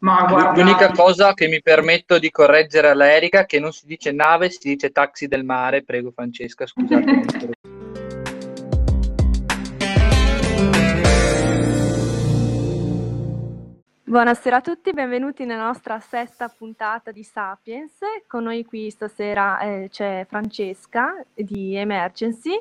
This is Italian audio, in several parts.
Ma guarda... L'unica cosa che mi permetto di correggere all'Erica è che non si dice nave, si dice taxi del mare. Prego Francesca, scusate. Buonasera a tutti, benvenuti nella nostra sesta puntata di Sapiens. Con noi qui stasera eh, c'è Francesca di Emergency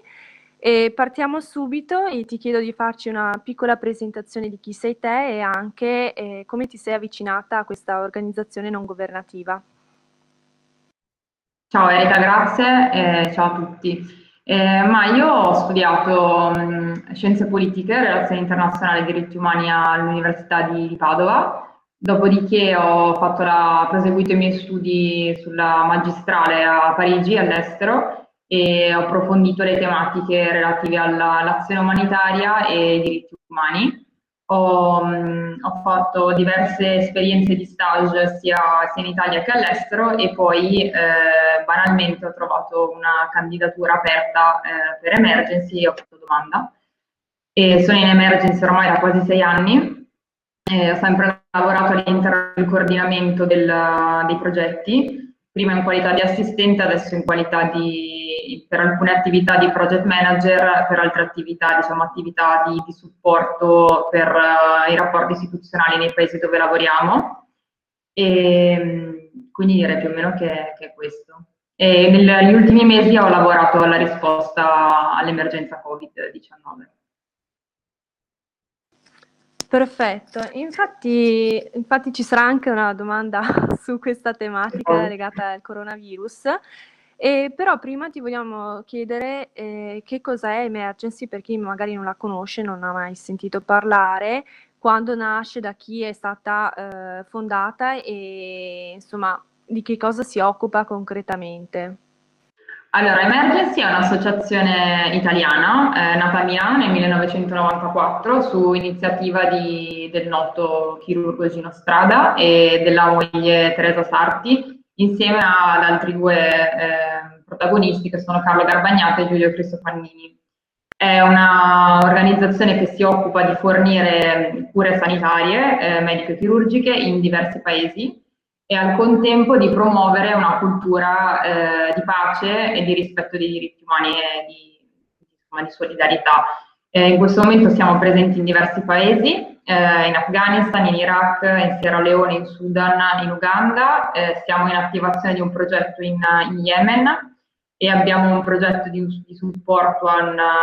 e partiamo subito e ti chiedo di farci una piccola presentazione di chi sei te e anche eh, come ti sei avvicinata a questa organizzazione non governativa. Ciao Erika, grazie e ciao a tutti. Eh, ma io ho studiato mh, scienze politiche, relazioni internazionali e diritti umani all'Università di, Padova, dopodiché ho la, proseguito i miei studi sulla magistrale a Parigi, all'estero, e ho approfondito le tematiche relative all'azione umanitaria e ai diritti umani. Ho, mh, ho, fatto diverse esperienze di stage sia, sia in Italia che all'estero e poi eh, banalmente ho trovato una candidatura aperta eh, per Emergency e ho fatto domanda. E sono in Emergency ormai da quasi sei anni. ho sempre lavorato all'interno del coordinamento del, dei progetti prima in qualità di assistente, adesso in qualità di, per alcune attività di project manager, per altre attività, diciamo attività di, di supporto per uh, i rapporti istituzionali nei paesi dove lavoriamo. E, quindi direi più o meno che, che è questo. E negli ultimi mesi ho lavorato alla risposta all'emergenza Covid-19. Perfetto, infatti, infatti ci sarà anche una domanda su questa tematica legata al coronavirus. E però prima ti vogliamo chiedere eh, che cos'è Emergency per chi magari non la conosce, non ha mai sentito parlare, quando nasce, da chi è stata eh, fondata e insomma di che cosa si occupa concretamente. Allora, Emergency è un'associazione italiana, eh, nata a Milano nel 1994 su iniziativa di, del noto chirurgo Gino Strada e della moglie Teresa Sarti, insieme ad altri due eh, protagonisti che sono Carlo Garbagnata e Giulio Cristofannini. È un'organizzazizione che si occupa di fornire cure sanitarie, eh, medico-chirurgiche in diversi paesi e al contempo di promuovere una cultura eh, di pace e di rispetto dei diritti umani e di, insomma, di solidarietà. Eh, in questo momento siamo presenti in diversi paesi, eh, in Afghanistan, in Iraq, in Sierra Leone, in Sudan, in Uganda, eh, siamo in attivazione di un progetto in, in Yemen e abbiamo un progetto di, di supporto a, una,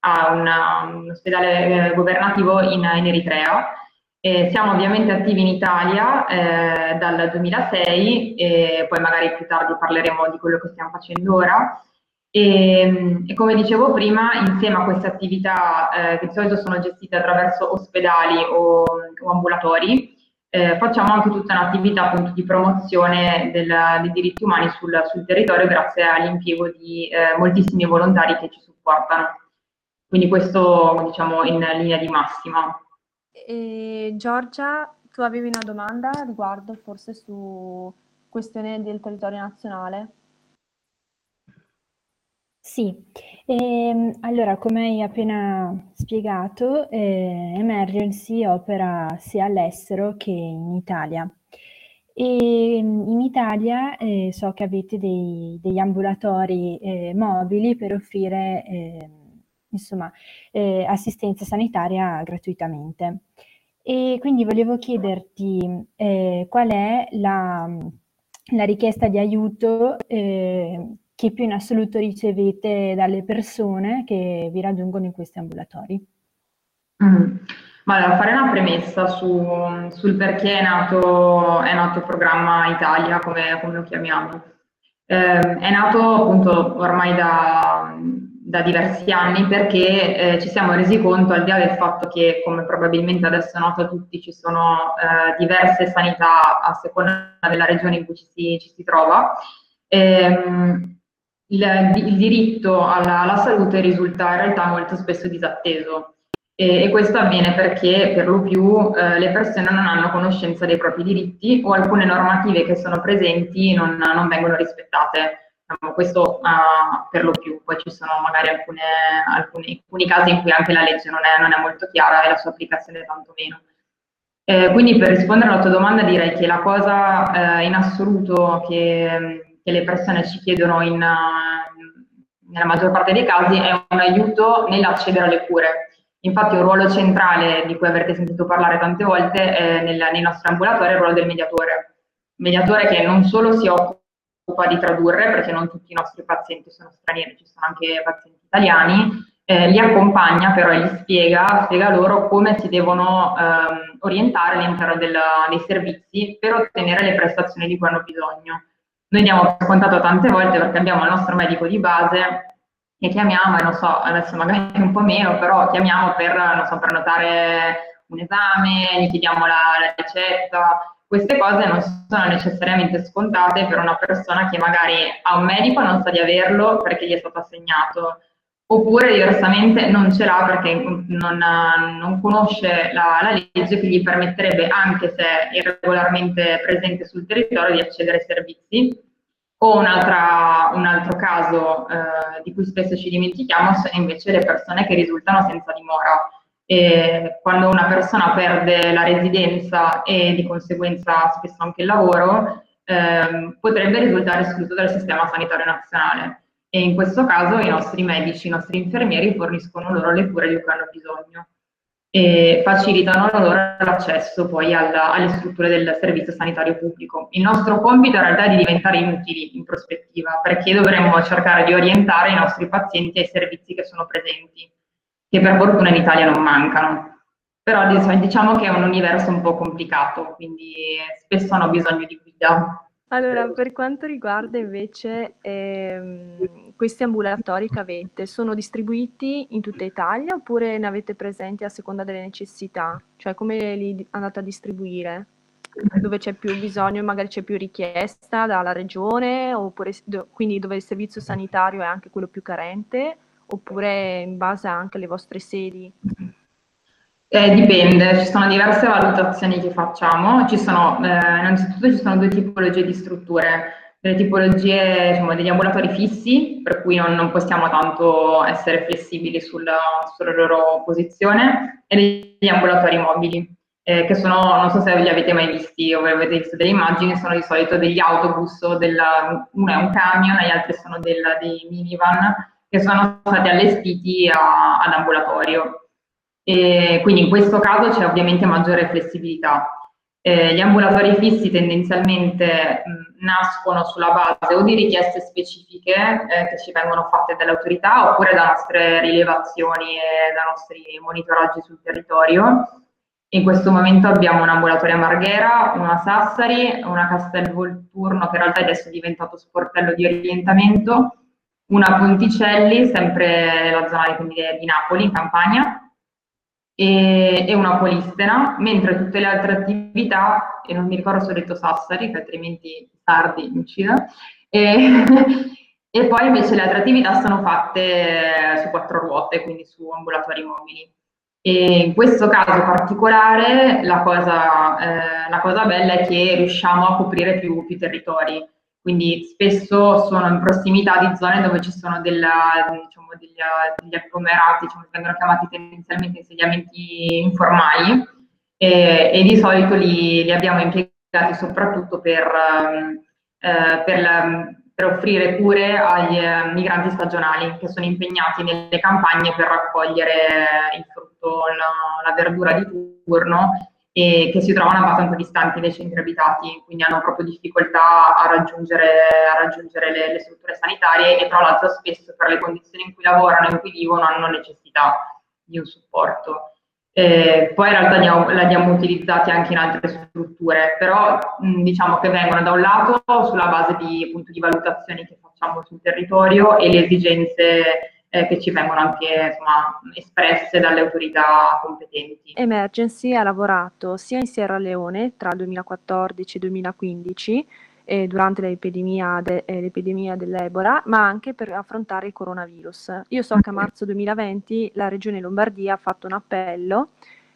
a una, un ospedale eh, governativo in, in Eritrea eh, siamo ovviamente attivi in Italia eh, dal 2006 e poi magari più tardi parleremo di quello che stiamo facendo ora. E, e come dicevo prima, insieme a queste attività eh, che di solito sono gestite attraverso ospedali o, o ambulatori, eh, facciamo anche tutta un'attività appunto di promozione del, dei diritti umani sul, sul, territorio grazie all'impiego di eh, moltissimi volontari che ci supportano. Quindi questo diciamo in linea di massima. E Giorgia, tu avevi una domanda riguardo forse su questione del territorio nazionale? Sì, ehm, allora come hai appena spiegato, eh, Emergency opera sia all'estero che in Italia. E in Italia eh, so che avete dei, degli ambulatori eh, mobili per offrire ehm, insomma, eh, assistenza sanitaria gratuitamente. E quindi volevo chiederti eh, qual è la, la, richiesta di aiuto eh, che più in assoluto ricevete dalle persone che vi raggiungono in questi ambulatori. Mm. Ma allora, fare una premessa su, sul perché è nato, è nato il programma Italia, come, come lo chiamiamo. Eh, è nato appunto ormai da, da diversi anni perché eh, ci siamo resi conto, al di là del fatto che, come probabilmente adesso è noto a tutti, ci sono eh, diverse sanità a seconda della regione in cui ci si, ci si trova, ehm, il, il, diritto alla, alla, salute risulta in realtà molto spesso disatteso. E, e questo avviene perché per lo più eh, le persone non hanno conoscenza dei propri diritti o alcune normative che sono presenti non, non vengono rispettate. Diciamo, questo uh, per lo più, poi ci sono magari alcune, alcuni, alcuni, casi in cui anche la legge non è, non è, molto chiara e la sua applicazione tanto meno. Eh, quindi per rispondere alla tua domanda direi che la cosa eh, in assoluto che, che, le persone ci chiedono in, nella maggior parte dei casi è un aiuto nell'accedere alle cure. Infatti un ruolo centrale di cui avrete sentito parlare tante volte è nel, nei nostri ambulatori è il ruolo del mediatore. Mediatore che non solo si occupa di tradurre, perché non tutti i nostri pazienti sono stranieri, ci sono anche pazienti italiani, eh, li accompagna però e gli spiega, spiega loro come si devono ehm, orientare all'interno dei servizi per ottenere le prestazioni di cui hanno bisogno. Noi diamo per scontato tante volte perché abbiamo il nostro medico di base che chiamiamo e non so, adesso magari un po' meno, però chiamiamo per, so, per notare un esame, gli chiediamo la, la ricetta. Queste cose non sono necessariamente scontate per una persona che magari ha un medico e non sa di averlo perché gli è stato assegnato, oppure diversamente non ce l'ha perché non, non conosce la, la, legge che gli permetterebbe, anche se irregolarmente presente sul territorio, di accedere ai servizi o un, altro caso eh, di cui spesso ci dimentichiamo sono invece le persone che risultano senza dimora. E quando una persona perde la residenza e di conseguenza spesso anche il lavoro, eh, potrebbe risultare escluso dal sistema sanitario nazionale. E in questo caso i nostri medici, i nostri infermieri forniscono loro le cure di cui hanno bisogno e facilitano loro l'accesso poi alla, alle strutture del servizio sanitario pubblico. Il nostro compito in realtà è di diventare inutili in prospettiva, perché dovremmo cercare di orientare i nostri pazienti ai servizi che sono presenti, che per fortuna in Italia non mancano. Però diciamo che è un universo un po' complicato, quindi spesso hanno bisogno di guida. Allora, per quanto riguarda invece ehm, questi ambulatori che avete, sono distribuiti in tutta Italia oppure ne avete presenti a seconda delle necessità? Cioè come li andate a distribuire? Dove c'è più bisogno, magari c'è più richiesta dalla regione, oppure quindi dove il servizio sanitario è anche quello più carente, oppure in base anche alle vostre sedi? Eh, dipende, ci sono diverse valutazioni che facciamo. Ci sono, eh, innanzitutto ci sono due tipologie di strutture, delle tipologie diciamo, degli ambulatori fissi, per cui non, non possiamo tanto essere flessibili sulla, sulla, loro posizione, e degli ambulatori mobili, eh, che sono, non so se li avete mai visti o avete visto delle immagini, sono di solito degli autobus, della, uno è un camion e gli altri sono del, dei minivan, che sono stati allestiti a, ad ambulatorio. E quindi in questo caso c'è ovviamente maggiore flessibilità. Eh, gli ambulatori fissi tendenzialmente mh, nascono sulla base o di richieste specifiche eh, che ci vengono fatte dalle autorità oppure da nostre rilevazioni e da nostri monitoraggi sul territorio. In questo momento abbiamo un ambulatorio a Marghera, una Sassari, una Castelvolturno che in realtà adesso è diventato sportello di orientamento, una Ponticelli, sempre nella zona di, di Napoli, in Campania, e, e, una polistena, mentre tutte le altre attività, e non mi ricordo se ho detto Sassari, che altrimenti Sardi mi uccide, e, e poi invece le altre attività sono fatte su quattro ruote, quindi su ambulatori mobili. E in questo caso particolare la cosa, eh, la cosa bella è che riusciamo a coprire più, più territori quindi spesso sono in prossimità di zone dove ci sono della, diciamo, degli, degli, agglomerati, diciamo, vengono chiamati tendenzialmente insediamenti informali. E, e di solito li, li, abbiamo impiegati soprattutto per, eh, per, la, per, offrire cure agli eh, migranti stagionali che sono impegnati nelle campagne per raccogliere il frutto, la, la verdura di turno e che si trovano abbastanza distanti dai centri abitati, quindi hanno proprio difficoltà a raggiungere, a raggiungere le, le, strutture sanitarie e tra l'altro spesso per le condizioni in cui lavorano e in cui vivono hanno necessità di un supporto. Eh, poi in realtà li abbiamo utilizzati anche in altre strutture, però mh, diciamo che vengono da un lato sulla base di, appunto, di valutazioni che facciamo sul territorio e le esigenze eh, che ci vengono anche insomma, espresse dalle autorità competenti. Emergency ha lavorato sia in Sierra Leone tra il 2014 e il 2015 eh, durante l'epidemia, de, eh, l'epidemia, dell'Ebola, ma anche per affrontare il coronavirus. Io so che a marzo 2020 la Regione Lombardia ha fatto un appello,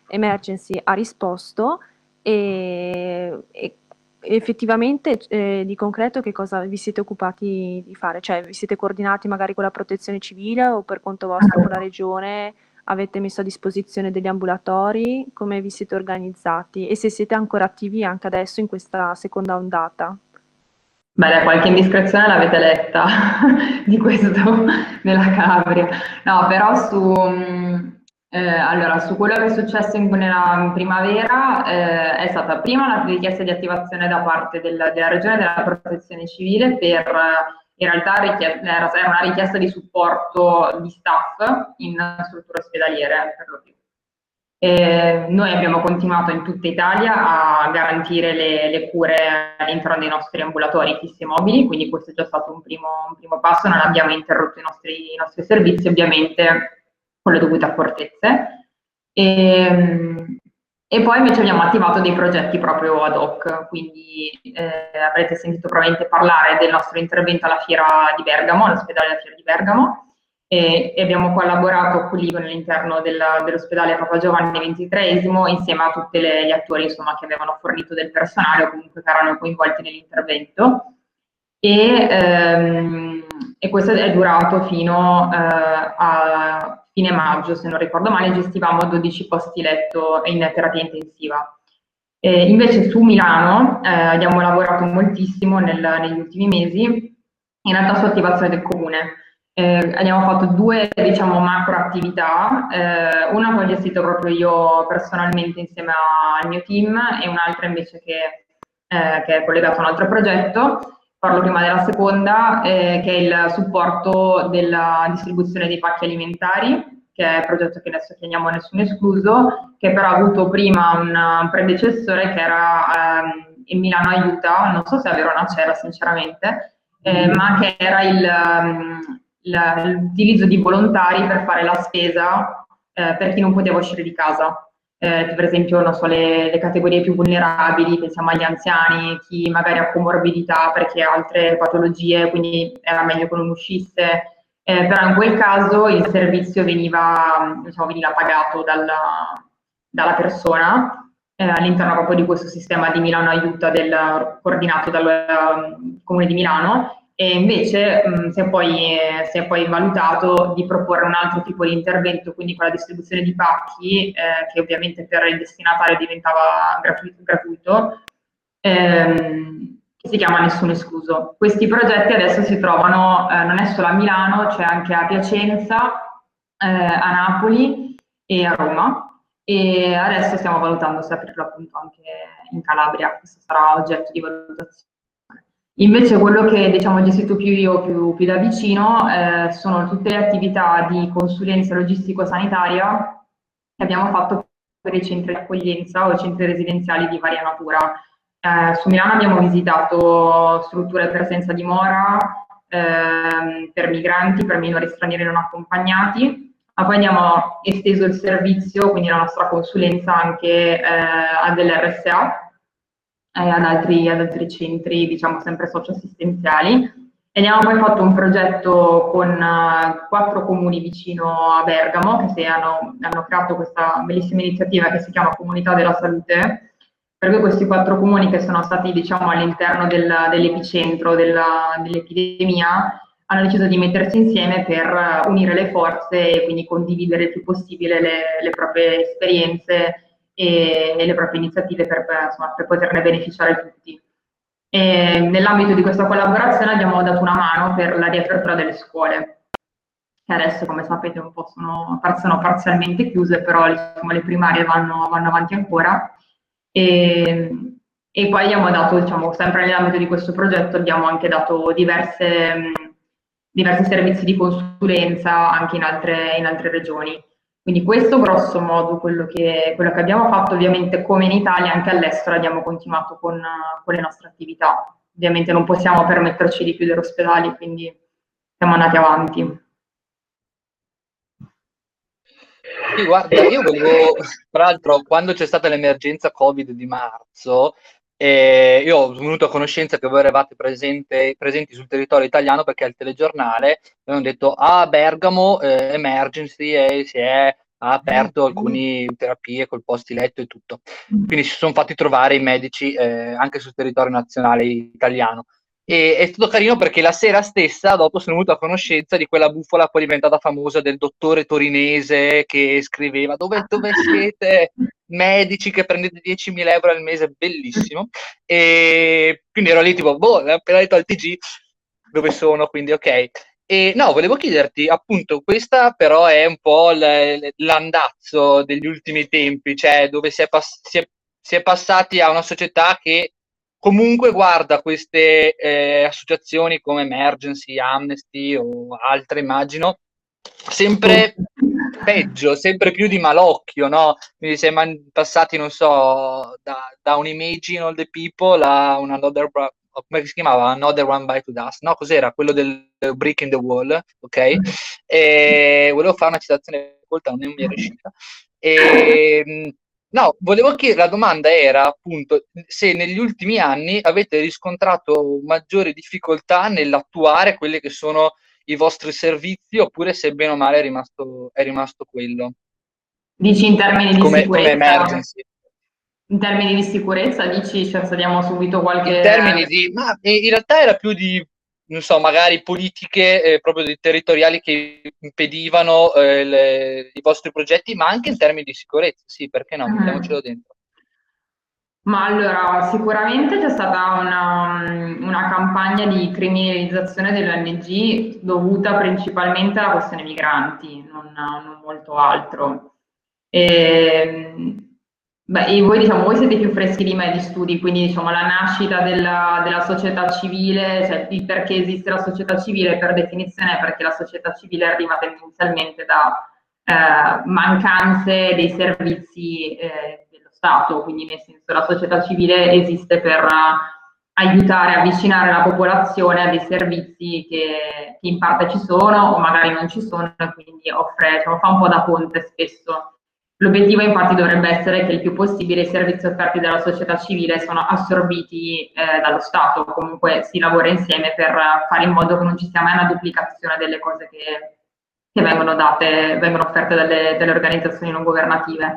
Emergency ha risposto e, e effettivamente eh, di concreto che cosa vi siete occupati di fare? Cioè vi siete coordinati magari con la protezione civile o per conto vostro con la regione avete messo a disposizione degli ambulatori, come vi siete organizzati e se siete ancora attivi anche adesso in questa seconda ondata. Beh, qualche indiscrezione l'avete letta di questo nella Calabria. No, però su, mm, eh, allora, su quello che è successo in, nella primavera eh, è stata prima la richiesta di attivazione da parte del, della Regione della Protezione Civile per in realtà era una richiesta di supporto di staff in strutture ospedaliere per lo più. E noi abbiamo continuato in tutta Italia a garantire le, le cure all'interno dei nostri ambulatori fissi e mobili, quindi questo è già stato un primo, un primo passo, non abbiamo interrotto i nostri, i nostri, servizi ovviamente con le dovute accortezze. E, e poi invece abbiamo attivato dei progetti proprio ad hoc, quindi eh, avrete sentito probabilmente parlare del nostro intervento alla Fiera di Bergamo, all'ospedale della Fiera di Bergamo, e, e abbiamo collaborato qui all'interno della, dell'ospedale Papa Giovanni XXIII insieme a tutti gli attori insomma, che avevano fornito del personale o comunque che erano coinvolti nell'intervento. E, ehm, e questo è durato fino eh, a fine maggio, se non ricordo male, gestivamo 12 posti letto in terapia intensiva. Eh, invece su Milano eh, abbiamo lavorato moltissimo nel, negli ultimi mesi, in realtà su attivazione del comune. Eh, abbiamo fatto due diciamo, macro attività, eh, una che ho gestito proprio io personalmente insieme al mio team e un'altra invece che, eh, che è collegata a un altro progetto. Parlo prima della seconda, eh, che è il supporto della distribuzione dei pacchi alimentari, che è il progetto che adesso chiamiamo Nessuno Escluso, che però ha avuto prima un predecessore che era ehm, il Milano Aiuta, non so se a Verona c'era sinceramente, eh, ma che era il, il, l'utilizzo di volontari per fare la spesa eh, per chi non poteva uscire di casa eh, per esempio so, le, le, categorie più vulnerabili, pensiamo agli anziani, chi magari ha comorbidità perché ha altre patologie, quindi era meglio che non uscisse. Eh, però in quel caso il servizio veniva, diciamo, veniva pagato dalla, dalla persona eh, all'interno proprio di questo sistema di Milano Aiuta del, coordinato dal um, Comune di Milano e invece mh, si, è poi, eh, si, è poi, valutato di proporre un altro tipo di intervento, quindi con la distribuzione di pacchi, eh, che ovviamente per il destinatario diventava gratuito, gratuito ehm, che si chiama Nessuno Escluso. Questi progetti adesso si trovano, eh, non è solo a Milano, c'è anche a Piacenza, eh, a Napoli e a Roma. E adesso stiamo valutando se aprirlo appunto anche in Calabria, questo sarà oggetto di valutazione. Invece quello che diciamo, gestito più io più, più da vicino eh, sono tutte le attività di consulenza logistico-sanitaria che abbiamo fatto per i centri di accoglienza o centri residenziali di varia natura. Eh, su Milano abbiamo visitato strutture per senza dimora, eh, per migranti, per minori stranieri non accompagnati, ma poi abbiamo esteso il servizio, quindi la nostra consulenza anche eh, a delle RSA, eh, ad, altri, ad, altri, centri, diciamo sempre socioassistenziali. E abbiamo poi fatto un progetto con uh, quattro comuni vicino a Bergamo che si hanno, hanno creato questa bellissima iniziativa che si chiama Comunità della Salute, per cui questi quattro comuni che sono stati diciamo, all'interno del, dell'epicentro della, dell'epidemia hanno deciso di mettersi insieme per unire le forze e quindi condividere il più possibile le, le proprie esperienze e, e le proprie iniziative per, insomma, per poterne beneficiare tutti. E nell'ambito di questa collaborazione abbiamo dato una mano per la riapertura delle scuole, che adesso come sapete un po' sono, sono parzialmente chiuse, però diciamo, le primarie vanno, vanno avanti ancora. E, e, poi abbiamo dato, diciamo, sempre nell'ambito di questo progetto, abbiamo anche dato diverse, diversi servizi di consulenza anche in altre, in altre regioni. Quindi questo grosso modo quello che, quello che, abbiamo fatto, ovviamente come in Italia anche all'estero abbiamo continuato con, con, le nostre attività. Ovviamente non possiamo permetterci di chiudere ospedali, quindi siamo andati avanti. Sì, guarda, io volevo, tra l'altro, quando c'è stata l'emergenza Covid di marzo, eh, io ho venuto a conoscenza che voi eravate presente, presenti sul territorio italiano perché al telegiornale avevano detto a ah, Bergamo eh, emergency e si è aperto alcune terapie col posti letto e tutto. Quindi si sono fatti trovare i medici eh, anche sul territorio nazionale italiano. E è stato carino perché la sera stessa, dopo, sono venuto a conoscenza di quella bufala poi diventata famosa del dottore torinese che scriveva dove, dove siete medici che prendete 10.000 euro al mese, bellissimo. E quindi ero lì tipo, boh, l'ho appena detto al TG dove sono, quindi ok. E no, volevo chiederti, appunto, questa però è un po' l'andazzo degli ultimi tempi, cioè dove si è, pass- si è, si è passati a una società che comunque guarda queste eh, associazioni come Emergency, Amnesty o altre, immagino, sempre peggio, sempre più di malocchio, no? Quindi si è man- passati, non so, da, da un Imagine all the people a un Another, come si chiamava? Another One by to Dust, no? Cos'era? Quello del Brick in the Wall, ok? E volevo fare una citazione colta, non mi è riuscita. E, No, volevo chiedere, la domanda era appunto se negli ultimi anni avete riscontrato maggiori difficoltà nell'attuare quelli che sono i vostri servizi oppure se bene o male è rimasto, è rimasto quello. Dici in termini di come, sicurezza? Come emergency. In termini di sicurezza dici, cioè, sediamo subito qualche... In termini di... ma in realtà era più di non so, magari politiche eh, proprio territoriali che impedivano eh, le, i vostri progetti, ma anche in termini di sicurezza, sì, perché no, mettiamocelo dentro. Ma allora, sicuramente c'è stata una, una campagna di criminalizzazione dell'ONG dovuta principalmente alla questione migranti, non, non molto altro. E, Beh, e voi, diciamo, voi siete più freschi di me di studi, quindi diciamo, la nascita della, della società civile, cioè il perché esiste la società civile per definizione è perché la società civile arriva tendenzialmente da eh, mancanze dei servizi eh, dello Stato, quindi nel senso la società civile esiste per aiutare a avvicinare la popolazione a dei servizi che, che in parte ci sono o magari non ci sono, quindi offre, diciamo, fa un po' da ponte spesso L'obiettivo infatti dovrebbe essere che il più possibile i servizi offerti dalla società civile sono assorbiti eh, dallo Stato, comunque si lavora insieme per fare in modo che non ci sia mai una duplicazione delle cose che, che vengono date, vengono offerte dalle, dalle, organizzazioni non governative.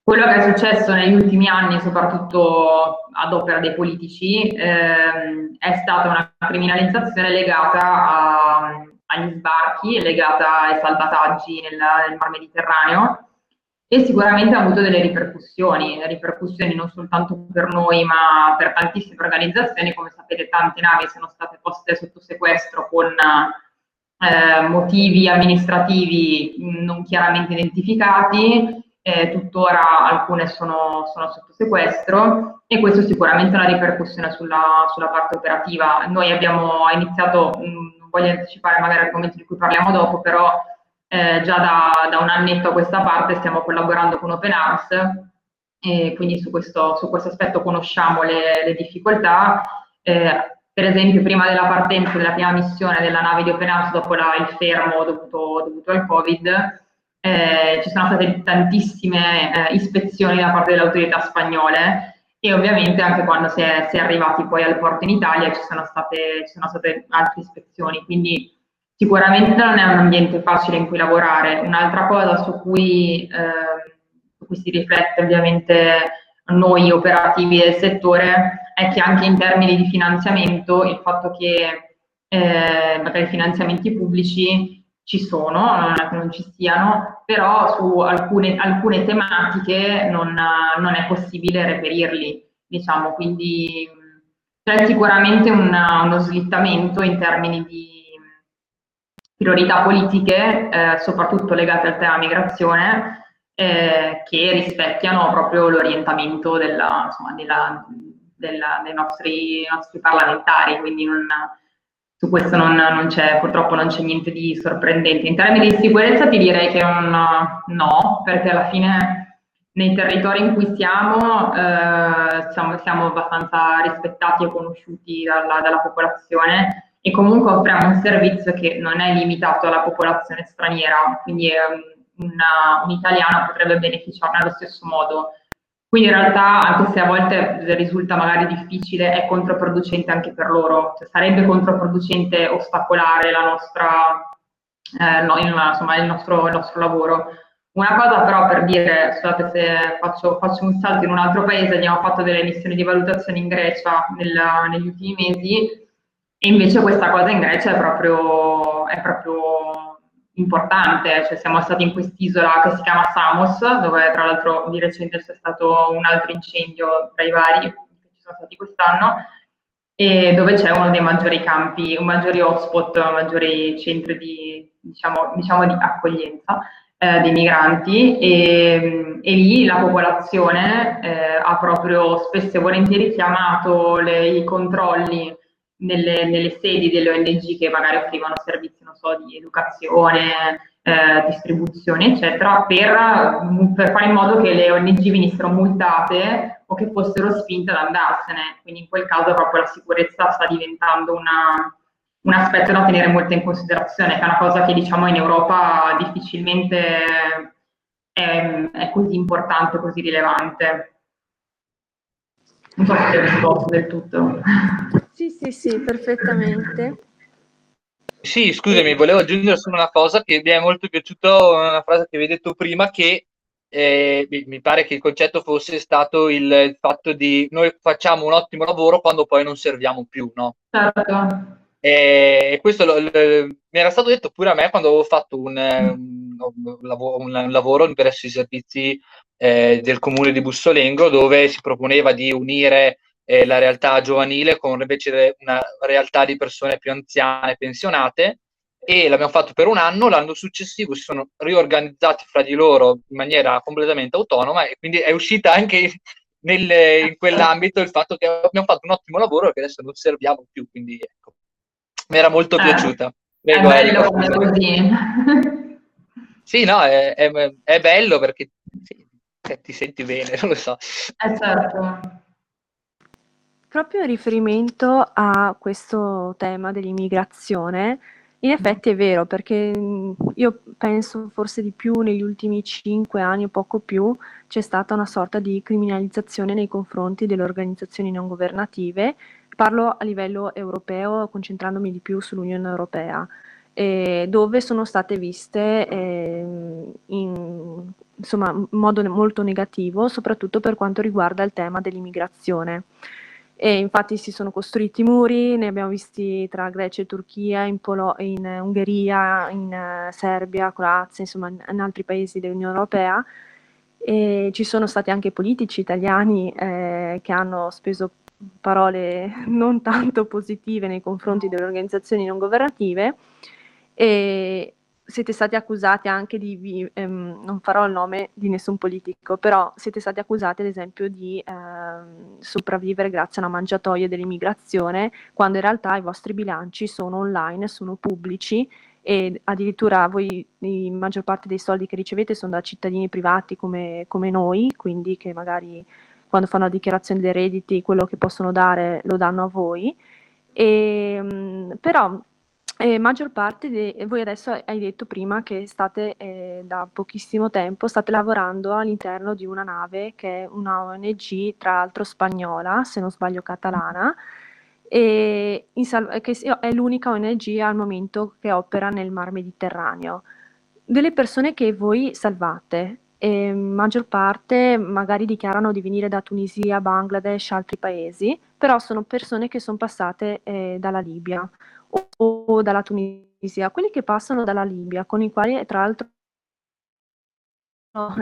Quello che è successo negli ultimi anni, soprattutto ad opera dei politici, ehm, è stata una criminalizzazione legata a, agli sbarchi, legata ai salvataggi nel, nel Mar Mediterraneo e sicuramente ha avuto delle ripercussioni, ripercussioni non soltanto per noi ma per tantissime organizzazioni, come sapete tante navi sono state poste sotto sequestro con eh, motivi amministrativi non chiaramente identificati, eh, tuttora alcune sono, sono, sotto sequestro. E questo sicuramente ha una ripercussione sulla, sulla parte operativa. Noi abbiamo iniziato, non voglio anticipare magari argomenti di cui parliamo dopo, però eh, già da, da, un annetto a questa parte stiamo collaborando con Open Arms e quindi su questo, su questo aspetto conosciamo le, le difficoltà. Eh, per esempio, prima della partenza della prima missione della nave di Open Arms, dopo la, il fermo dovuto, dovuto al Covid, eh, ci sono state tantissime eh, ispezioni da parte delle autorità spagnole e ovviamente anche quando si è, si è arrivati poi al porto in Italia ci sono state, ci sono state altre ispezioni. Quindi Sicuramente non è un ambiente facile in cui lavorare. Un'altra cosa su cui, eh, su cui si riflette ovviamente noi operativi del settore è che anche in termini di finanziamento il fatto che eh, magari finanziamenti pubblici ci sono, non è che non ci siano, però su alcune, alcune tematiche non, non, è possibile reperirli, diciamo, quindi c'è sicuramente una, uno slittamento in termini di priorità politiche, eh, soprattutto legate al tema migrazione, eh, che rispecchiano proprio l'orientamento della, insomma, della, della, dei nostri, nostri, parlamentari, quindi non, su questo non, non purtroppo non c'è niente di sorprendente. In termini di sicurezza ti direi che un no, perché alla fine nei territori in cui siamo, eh, siamo, siamo abbastanza rispettati e conosciuti dalla, dalla popolazione e comunque offriamo un servizio che non è limitato alla popolazione straniera, quindi um, una, un italiano potrebbe beneficiarne allo stesso modo. Quindi in realtà, anche se a volte risulta magari difficile, è controproducente anche per loro, cioè, sarebbe controproducente ostacolare la nostra, eh, no, insomma, il, nostro, il nostro lavoro. Una cosa però per dire, scusate se faccio, faccio, un salto in un altro paese, abbiamo fatto delle missioni di valutazione in Grecia nel, negli ultimi mesi E invece questa cosa in Grecia è proprio, è proprio importante, cioè siamo stati in quest'isola che si chiama Samos, dove tra l'altro di recente c'è stato un altro incendio tra i vari che ci sono stati quest'anno, e dove c'è uno dei maggiori campi, un maggiori hotspot, maggiori centri di, diciamo, diciamo di accoglienza eh, dei migranti. E, e, lì la popolazione eh, ha proprio spesso e volentieri chiamato le, i controlli nelle, nelle, sedi delle ONG che magari offrivano servizi, non so, di educazione, eh, distribuzione, eccetera, per, per, fare in modo che le ONG venissero multate o che fossero spinte ad andarsene. Quindi in quel caso proprio la sicurezza sta diventando una, un aspetto da tenere molto in considerazione, che è una cosa che diciamo in Europa difficilmente è, è così importante, così rilevante. Non so se ti ho risposto del tutto. Sì, sì, sì, perfettamente. Sì, scusami, volevo aggiungere solo una cosa che mi è molto piaciuta, una frase che avevi detto prima, che eh, mi pare che il concetto fosse stato il, il, fatto di noi facciamo un ottimo lavoro quando poi non serviamo più, no? Certo. E questo lo, lo, mi era stato detto pure a me quando avevo fatto un, un, un, lavoro, un lavoro presso i servizi eh, del comune di Bussolengo dove si proponeva di unire eh, la realtà giovanile con invece una realtà di persone più anziane, pensionate e l'abbiamo fatto per un anno, l'anno successivo si sono riorganizzati fra di loro in maniera completamente autonoma e quindi è uscita anche nel, in quell'ambito il fatto che abbiamo fatto un ottimo lavoro e che adesso non serviamo più, quindi ecco mi era molto eh, piaciuta. Prego, è bello così. Sì, no, è, è, è bello perché sì, cioè, ti senti bene, non lo so. Eh, certo. Proprio in riferimento a questo tema dell'immigrazione, in effetti è vero, perché io penso forse di più negli ultimi cinque anni o poco più c'è stata una sorta di criminalizzazione nei confronti delle organizzazioni non governative. Parlo a livello europeo, concentrandomi di più sull'Unione Europea, eh, dove sono state viste eh, in insomma, modo molto negativo, soprattutto per quanto riguarda il tema dell'immigrazione. E infatti si sono costruiti muri, ne abbiamo visti tra Grecia e Turchia, in, Polo- in Ungheria, in uh, Serbia, Croazia, insomma in, in, altri paesi dell'Unione Europea. E ci sono stati anche politici italiani eh, che hanno speso parole non tanto positive nei confronti delle organizzazioni non governative e siete stati accusati anche di, ehm, non farò il nome di nessun politico, però siete stati accusati ad esempio di ehm, sopravvivere grazie a una mangiatoia dell'immigrazione, quando in realtà i vostri bilanci sono online, sono pubblici e addirittura voi la maggior parte dei soldi che ricevete sono da cittadini privati come, come noi, quindi che magari quando fanno la dichiarazione dei redditi quello che possono dare lo danno a voi, e, ehm, però eh, maggior parte di voi adesso hai detto prima che state eh, da pochissimo tempo state lavorando all'interno di una nave che è una ONG tra l'altro spagnola se non sbaglio catalana e sal- che è l'unica ONG al momento che opera nel mar Mediterraneo. Delle persone che voi salvate e maggior parte magari dichiarano di venire da Tunisia, Bangladesh, altri paesi, però sono persone che sono passate eh, dalla Libia o, dalla Tunisia, quelli che passano dalla Libia, con i quali tra l'altro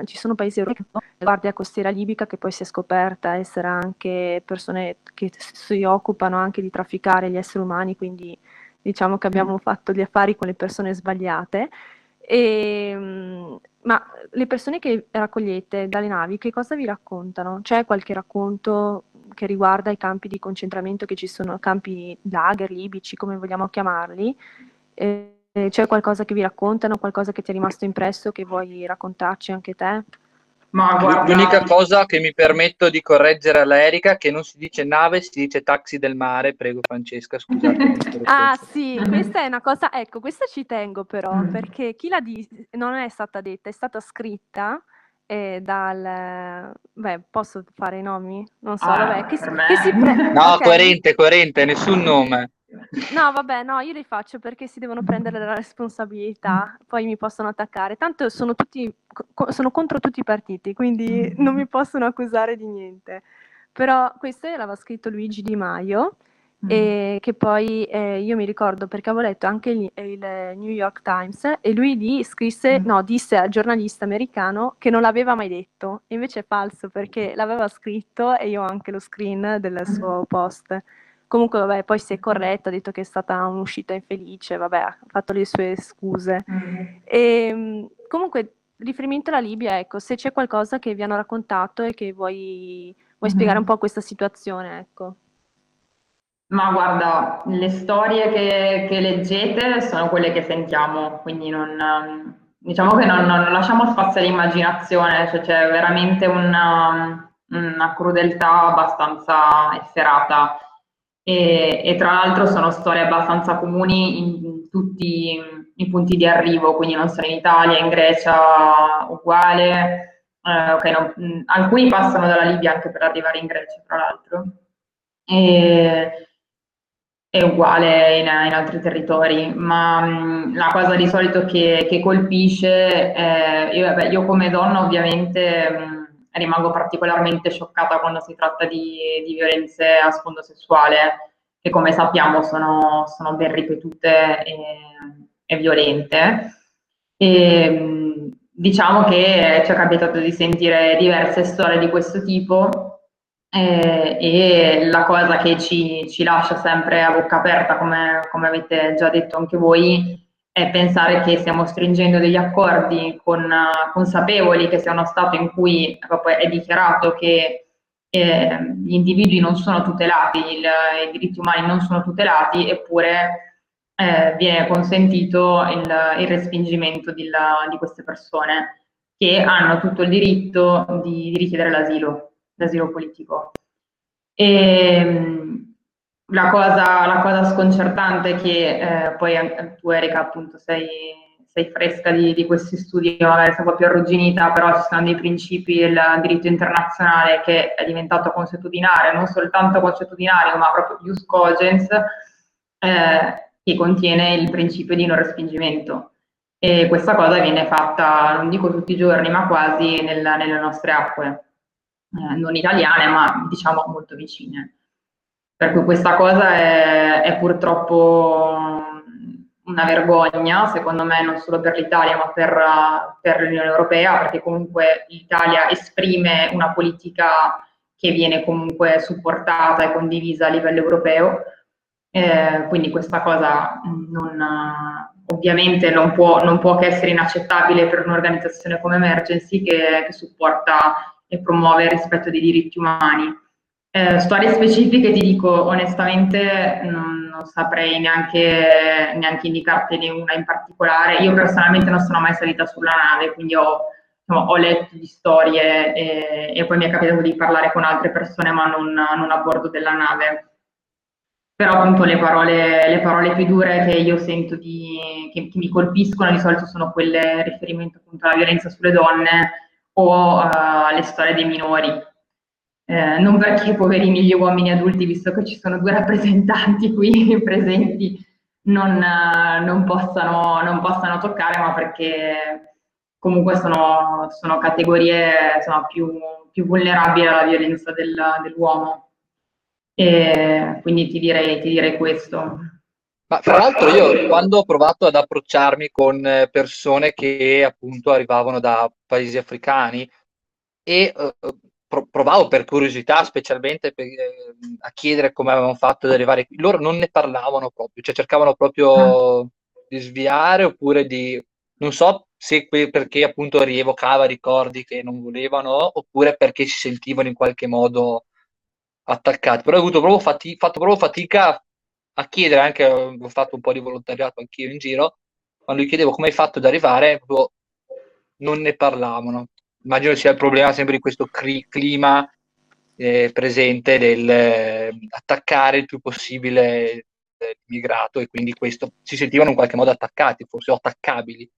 ci sono paesi europei, la Guardia Costiera Libica che poi si è scoperta essere anche persone che si occupano anche di trafficare gli esseri umani, quindi diciamo che abbiamo fatto gli affari con le persone sbagliate. E, ehm, ma le persone che raccogliete dalle navi, che cosa vi raccontano? C'è qualche racconto che riguarda i campi di concentramento che ci sono, campi lager, libici, come vogliamo chiamarli? Eh, c'è qualcosa che vi raccontano, qualcosa che ti è rimasto impresso che vuoi raccontarci anche te? Ma guarda... L'unica cosa che mi permetto di correggere alla Erika è che non si dice nave, si dice taxi del mare. Prego, Francesca, scusate. ah, sì, questa è una cosa. Ecco, questa ci tengo però mm. perché chi la dice non è stata detta, è stata scritta. Eh, dal beh, posso fare i nomi? Non so, ah, vabbè, che si, che si pre- No, okay. coerente, coerente, nessun nome. No, vabbè, no, io li faccio perché si devono prendere la responsabilità, poi mi possono attaccare. Tanto sono, tutti, sono contro tutti i partiti, quindi non mi possono accusare di niente. Però questo l'aveva scritto Luigi Di Maio Mm. E che poi eh, io mi ricordo perché avevo letto anche il, il, New York Times e lui lì scrisse, mm. no, disse al giornalista americano che non l'aveva mai detto, invece è falso perché l'aveva scritto e io ho anche lo screen del mm. suo post. Comunque, vabbè, poi si è corretto, ha detto che è stata un'uscita infelice, vabbè, ha fatto le sue scuse. Mm. E, ehm, comunque, riferimento alla Libia, ecco, se c'è qualcosa che vi hanno raccontato e che vuoi, vuoi spiegare un po' questa situazione, ecco. Ma guarda, le storie che, che, leggete sono quelle che sentiamo, quindi non, diciamo che non, non lasciamo spazio all'immaginazione, cioè c'è veramente una, una crudeltà abbastanza efferata e, e, tra l'altro sono storie abbastanza comuni in tutti i punti di arrivo, quindi non solo in Italia, in Grecia uguale, eh, okay, non, alcuni passano dalla Libia anche per arrivare in Grecia, tra l'altro. E, è uguale in, in altri territori, ma mh, la cosa di solito che, che colpisce, è, io, vabbè, io, come donna ovviamente mh, rimango particolarmente scioccata quando si tratta di, di, violenze a sfondo sessuale, che come sappiamo sono, sono ben ripetute e, e violente. E, mh, diciamo che ci è capitato di sentire diverse storie di questo tipo eh, e la cosa che ci, ci, lascia sempre a bocca aperta, come, come, avete già detto anche voi, è pensare che stiamo stringendo degli accordi con, consapevoli che sia uno Stato in cui è dichiarato che eh, gli individui non sono tutelati, il, i diritti umani non sono tutelati, eppure eh, viene consentito il, il respingimento di, di queste persone che hanno tutto il diritto di, di richiedere l'asilo l'asilo politico. E, ehm, la, cosa, la cosa sconcertante è che eh, poi tu Erika appunto sei, sei fresca di, di, questi studi, magari sei un po' più arrugginita, però ci sono dei principi del diritto internazionale che è diventato consuetudinario, non soltanto consuetudinario ma proprio ius cogens, eh, che contiene il principio di non respingimento. E questa cosa viene fatta, non dico tutti i giorni, ma quasi nel, nelle nostre acque eh, non italiane, ma diciamo molto vicine. Per cui questa cosa è, è purtroppo una vergogna, secondo me, non solo per l'Italia, ma per, per l'Unione Europea, perché comunque l'Italia esprime una politica che viene comunque supportata e condivisa a livello europeo. Eh, quindi questa cosa non, ovviamente non può, non può, che essere inaccettabile per un'organizzazione come Emergency che, che supporta e promuove il rispetto dei diritti umani. Eh, storie specifiche ti dico onestamente non, non saprei neanche, neanche indicartene una in particolare. Io personalmente non sono mai salita sulla nave, quindi ho, diciamo, ho letto di storie e, e, poi mi è capitato di parlare con altre persone, ma non, non a bordo della nave. Però appunto le parole, le parole più dure che io sento di, che, che mi colpiscono di solito sono quelle riferimento appunto alla violenza sulle donne o uh, alle storie dei minori. Eh, non perché poverini gli uomini adulti, visto che ci sono due rappresentanti qui presenti, non, uh, non, possano, non possano, toccare, ma perché comunque sono, sono categorie insomma, più, più, vulnerabili alla violenza del, dell'uomo. E quindi ti direi, ti direi questo. Ma fra l'altro io quando ho provato ad approcciarmi con eh, persone che appunto arrivavano da paesi africani e uh, provavo per curiosità specialmente per, eh, a chiedere come avevano fatto ad arrivare qui, loro non ne parlavano proprio, cioè cercavano proprio ah. di sviare oppure di, non so se perché appunto rievocava ricordi che non volevano oppure perché si sentivano in qualche modo attaccati, però ho avuto proprio fati- fatto proprio fatica a chiedere anche, ho fatto un po' di volontariato anch'io in giro, quando gli chiedevo come hai fatto ad arrivare, non ne parlavano. Immagino sia il problema sempre di questo cri- clima eh, presente del eh, attaccare il più possibile l'immigrato e quindi questo si sentivano in qualche modo attaccati, forse o attaccabili.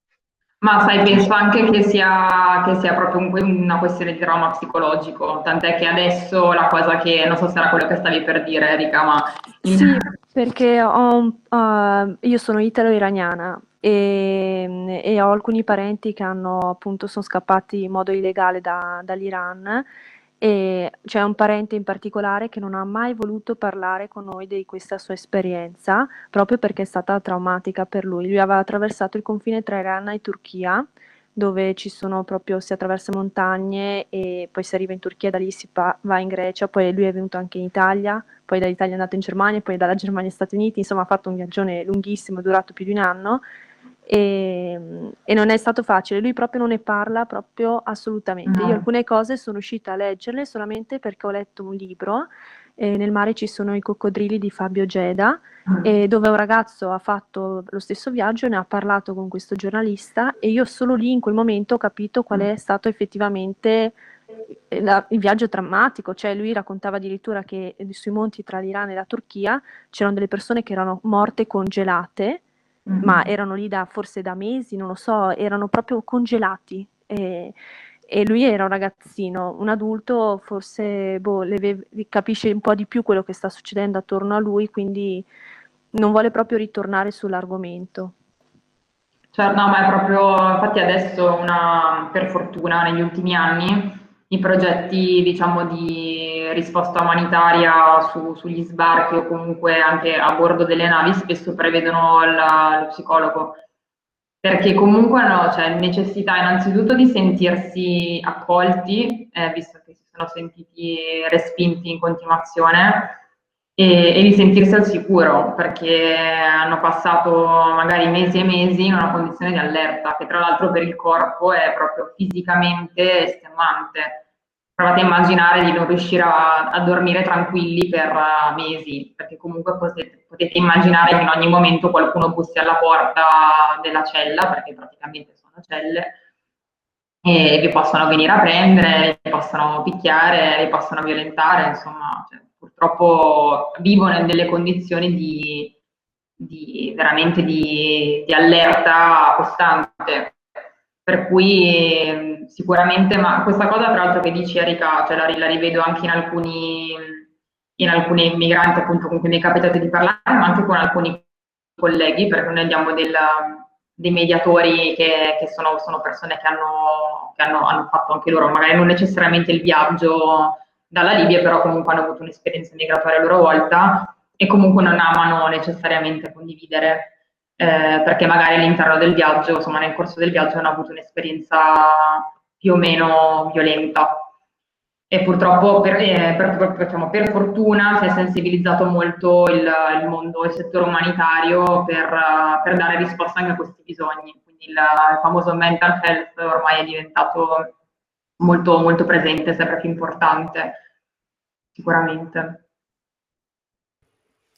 Ma sai, penso anche che sia, che sia proprio un, una questione di trauma psicologico, tant'è che adesso la cosa che, non so se era quello che stavi per dire Erika, ma... Sì, perché ho, uh, io sono italo-iraniana e, e, ho alcuni parenti che hanno, appunto, sono scappati in modo illegale da, dall'Iran e c'è un parente in particolare che non ha mai voluto parlare con noi di questa sua esperienza, proprio perché è stata traumatica per lui. Lui aveva attraversato il confine tra Iran e Turchia, dove ci sono proprio, si attraversa montagne e poi si arriva in Turchia, da lì si pa- va in Grecia, poi lui è venuto anche in Italia, poi dall'Italia è andato in Germania, poi dalla Germania agli Stati Uniti, insomma ha fatto un viaggione lunghissimo, durato più di un anno e, e, non è stato facile, lui proprio non ne parla proprio assolutamente. No. Io alcune cose sono uscita a leggerle solamente perché ho letto un libro, eh, Nel mare ci sono i coccodrilli di Fabio Geda, mm. eh, dove un ragazzo ha fatto lo stesso viaggio, ne ha parlato con questo giornalista e io solo lì in quel momento ho capito qual è mm. stato effettivamente eh, la, il viaggio drammatico, cioè lui raccontava addirittura che sui monti tra l'Iran e la Turchia c'erano delle persone che erano morte congelate mm-hmm. ma erano lì da, forse da mesi, non lo so, erano proprio congelati. E, e lui era un ragazzino, un adulto forse boh, le, capisce un po' di più quello che sta succedendo attorno a lui, quindi non vuole proprio ritornare sull'argomento. Certo, no, ma è proprio, infatti adesso una, per fortuna negli ultimi anni i progetti diciamo, di risposta umanitaria su, sugli sbarchi o comunque anche a bordo delle navi spesso prevedono la, lo psicologo perché comunque hanno cioè, necessità innanzitutto di sentirsi accolti, eh, visto che si sono sentiti respinti in continuazione, e, e, di sentirsi al sicuro, perché hanno passato magari mesi e mesi in una condizione di allerta, che tra l'altro per il corpo è proprio fisicamente estenuante provate a immaginare di non riuscire a, a dormire tranquilli per uh, mesi, perché comunque potete, potete, immaginare che in ogni momento qualcuno bussi alla porta della cella, perché praticamente sono celle, e vi possono venire a prendere, vi possono picchiare, vi possono violentare, insomma, cioè, purtroppo vivono in delle condizioni di, di veramente di, di allerta costante. Per cui sicuramente, ma questa cosa tra l'altro che dici Erika, cioè la, la rivedo anche in alcuni, in alcuni migranti appunto con cui mi è capitato di parlare, ma anche con alcuni colleghi, perché noi abbiamo del, dei mediatori che, che sono, sono, persone che, hanno, che hanno, hanno, fatto anche loro, magari non necessariamente il viaggio dalla Libia, però comunque hanno avuto un'esperienza migratoria a loro volta e comunque non amano necessariamente condividere eh, perché magari all'interno del viaggio, insomma nel corso del viaggio hanno avuto un'esperienza più o meno violenta. E purtroppo, per, eh, per, per, diciamo, per fortuna, si è sensibilizzato molto il, il mondo, il settore umanitario per, per, dare risposta anche a questi bisogni. Quindi il, il famoso mental health ormai è diventato molto, molto presente, sempre più importante, sicuramente.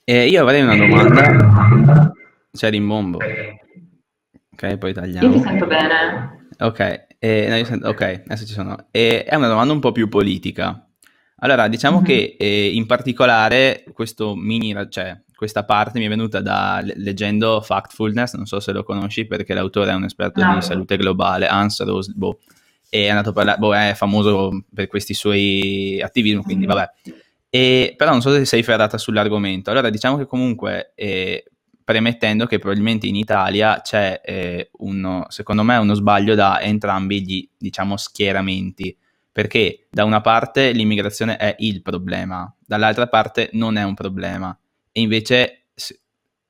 Eh, io avrei una domanda c'è Rimbombo. Ok, poi tagliamo. Io ti sento bene. Ok, eh, no, sento, ok, adesso ci sono. E, è una domanda un po' più politica. Allora, diciamo mm-hmm. che eh, in particolare questo mini, cioè, questa parte mi è venuta da leggendo Factfulness, non so se lo conosci perché l'autore è un esperto no. di salute globale, Hans Rosbo, è andato a parlare, boh, è famoso per questi suoi attivismi, quindi mm-hmm. vabbè. E, però non so se sei ferrata sull'argomento. Allora, diciamo che comunque eh, premettendo che probabilmente in Italia c'è eh, uno, secondo me uno sbaglio da entrambi gli diciamo schieramenti. Perché da una parte l'immigrazione è il problema dall'altra parte non è un problema. E invece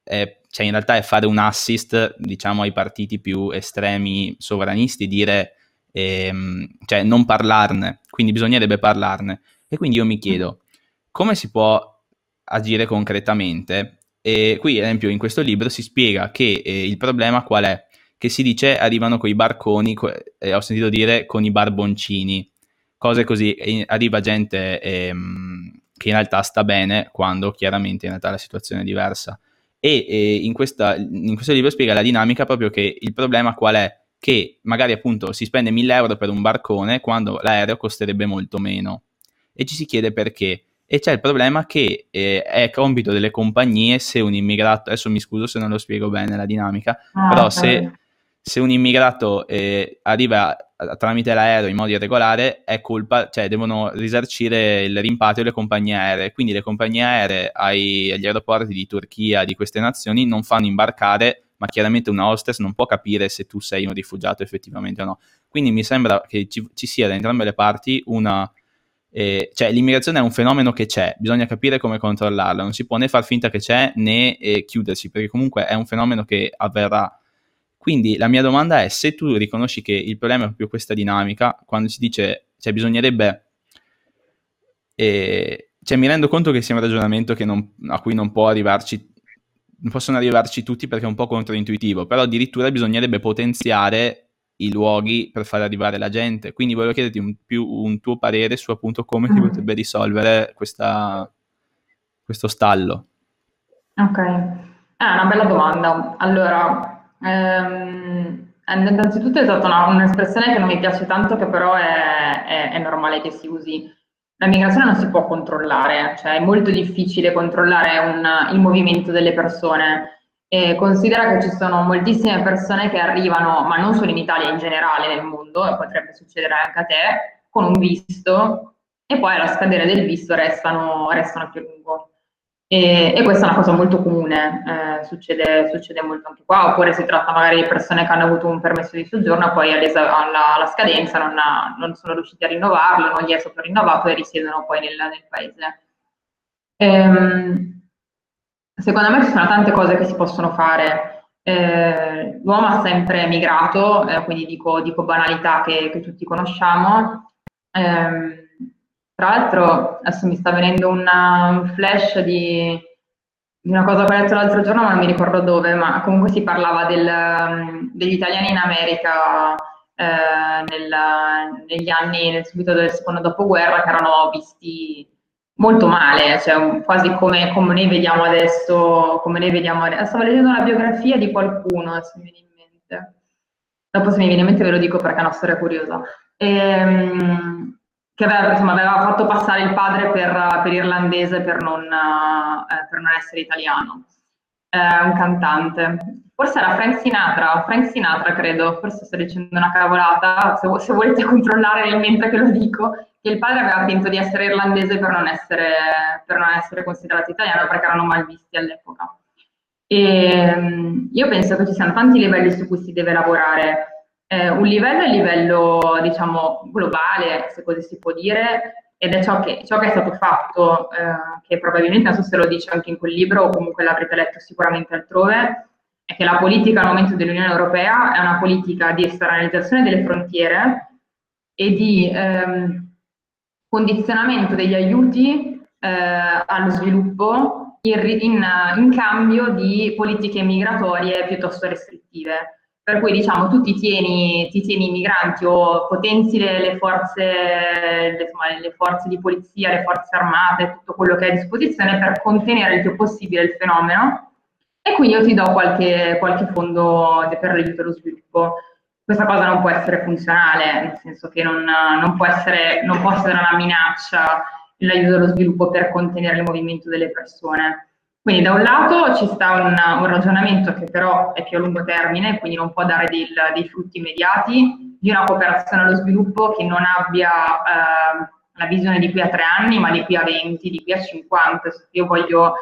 è, cioè in realtà è fare un assist diciamo ai partiti più estremi sovranisti dire ehm, cioè non parlarne. Quindi bisognerebbe parlarne. E quindi io mi chiedo come si può agire concretamente e qui, ad esempio, in questo libro si spiega che eh, il problema qual è? Che si dice arrivano con i barconi, co- eh, ho sentito dire con i barboncini, cose così, e arriva gente ehm, che in realtà sta bene quando chiaramente in realtà la situazione è diversa. E eh, in, questa, in questo libro spiega la dinamica proprio che il problema qual è? Che magari appunto si spende 1000 euro per un barcone quando l'aereo costerebbe molto meno. E ci si chiede perché e c'è il problema che eh, è compito delle compagnie se un immigrato, adesso mi scuso se non lo spiego bene la dinamica, ah, però se, se, un immigrato eh, arriva tramite l'aereo in modo irregolare è colpa, cioè devono risarcire il rimpatrio le compagnie aeree, quindi le compagnie aeree ai, agli aeroporti di Turchia, di queste nazioni, non fanno imbarcare, ma chiaramente una hostess non può capire se tu sei un rifugiato effettivamente o no. Quindi mi sembra che ci, ci sia da entrambe le parti una Eh, cioè l'immigrazione è un fenomeno che c'è, bisogna capire come controllarla, non si può né far finta che c'è né eh, chiudersi, perché comunque è un fenomeno che avverrà. Quindi la mia domanda è se tu riconosci che il problema è proprio questa dinamica, quando si dice, cioè bisognerebbe, eh, cioè mi rendo conto che sia un ragionamento non, a cui non può arrivarci non possono arrivarci tutti perché è un po' controintuitivo, però addirittura bisognerebbe potenziare i luoghi per far arrivare la gente. Quindi volevo chiederti un, più un tuo parere su appunto come si mm. potrebbe risolvere questa, questo stallo. Ok, è una bella domanda. Allora, ehm, innanzitutto è stata una, un'espressione che non mi piace tanto, che però è, è, è normale che si usi la migrazione non si può controllare, cioè è molto difficile controllare un, il movimento delle persone. E considera che ci sono moltissime persone che arrivano, ma non solo in Italia, in generale nel mondo, e potrebbe succedere anche a te, con un visto e poi alla scadere del visto restano, restano più a lungo. E, e, questa è una cosa molto comune, eh, succede, succede, molto anche qua, oppure si tratta magari di persone che hanno avuto un permesso di soggiorno e poi alla, alla scadenza non, ha, non, sono riusciti a rinnovarlo, non gli è stato rinnovato e risiedono poi nel, nel paese. Ehm, secondo me ci sono tante cose che si possono fare. Eh, l'uomo ha sempre migrato, eh, quindi dico, dico banalità che, che, tutti conosciamo. Eh, tra l'altro adesso mi sta venendo una, un flash di, di, una cosa che ho letto l'altro giorno, ma non mi ricordo dove, ma comunque si parlava del, degli italiani in America eh, nel, negli anni, nel subito del secondo dopoguerra, che erano visti molto male, cioè quasi come, come noi vediamo adesso, come noi vediamo adesso. Stavo leggendo una biografia di qualcuno, se mi viene in mente. Dopo se mi viene in mente ve lo dico perché è una storia curiosa. Ehm, che aveva, insomma, aveva, fatto passare il padre per, per irlandese per non, eh, per non, essere italiano. Eh, un cantante. Forse era Frank Sinatra, Frank Sinatra credo, forse sto dicendo una cavolata, se, se volete controllare nel mentre che lo dico, il padre aveva finto di essere irlandese per non essere, per non essere considerato italiano perché erano mal visti all'epoca. E, io penso che ci siano tanti livelli su cui si deve lavorare eh, un livello è il livello, diciamo, globale, se così si può dire, ed è ciò che, ciò che è stato fatto, eh, che probabilmente, non so se lo dice anche in quel libro o comunque l'avrete letto sicuramente altrove, è che la politica al momento dell'Unione Europea è una politica di esternalizzazione delle frontiere e di ehm, condizionamento degli aiuti eh, allo sviluppo in, in, in cambio di politiche migratorie piuttosto restrittive per cui diciamo tu ti tieni, ti tieni i migranti o potenzi le, le, forze, le, insomma, le, forze, di polizia, le forze armate, tutto quello che hai a disposizione per contenere il più possibile il fenomeno e quindi io ti do qualche, qualche fondo per l'aiuto allo sviluppo. Questa cosa non può essere funzionale, nel senso che non, non, può, essere, non può essere una minaccia l'aiuto allo sviluppo per contenere il movimento delle persone quindi da un lato ci sta un, un, ragionamento che però è più a lungo termine, quindi non può dare dei, dei frutti immediati, di una cooperazione allo sviluppo che non abbia eh, la visione di qui a tre anni, ma di qui a 20, di qui a 50. Io voglio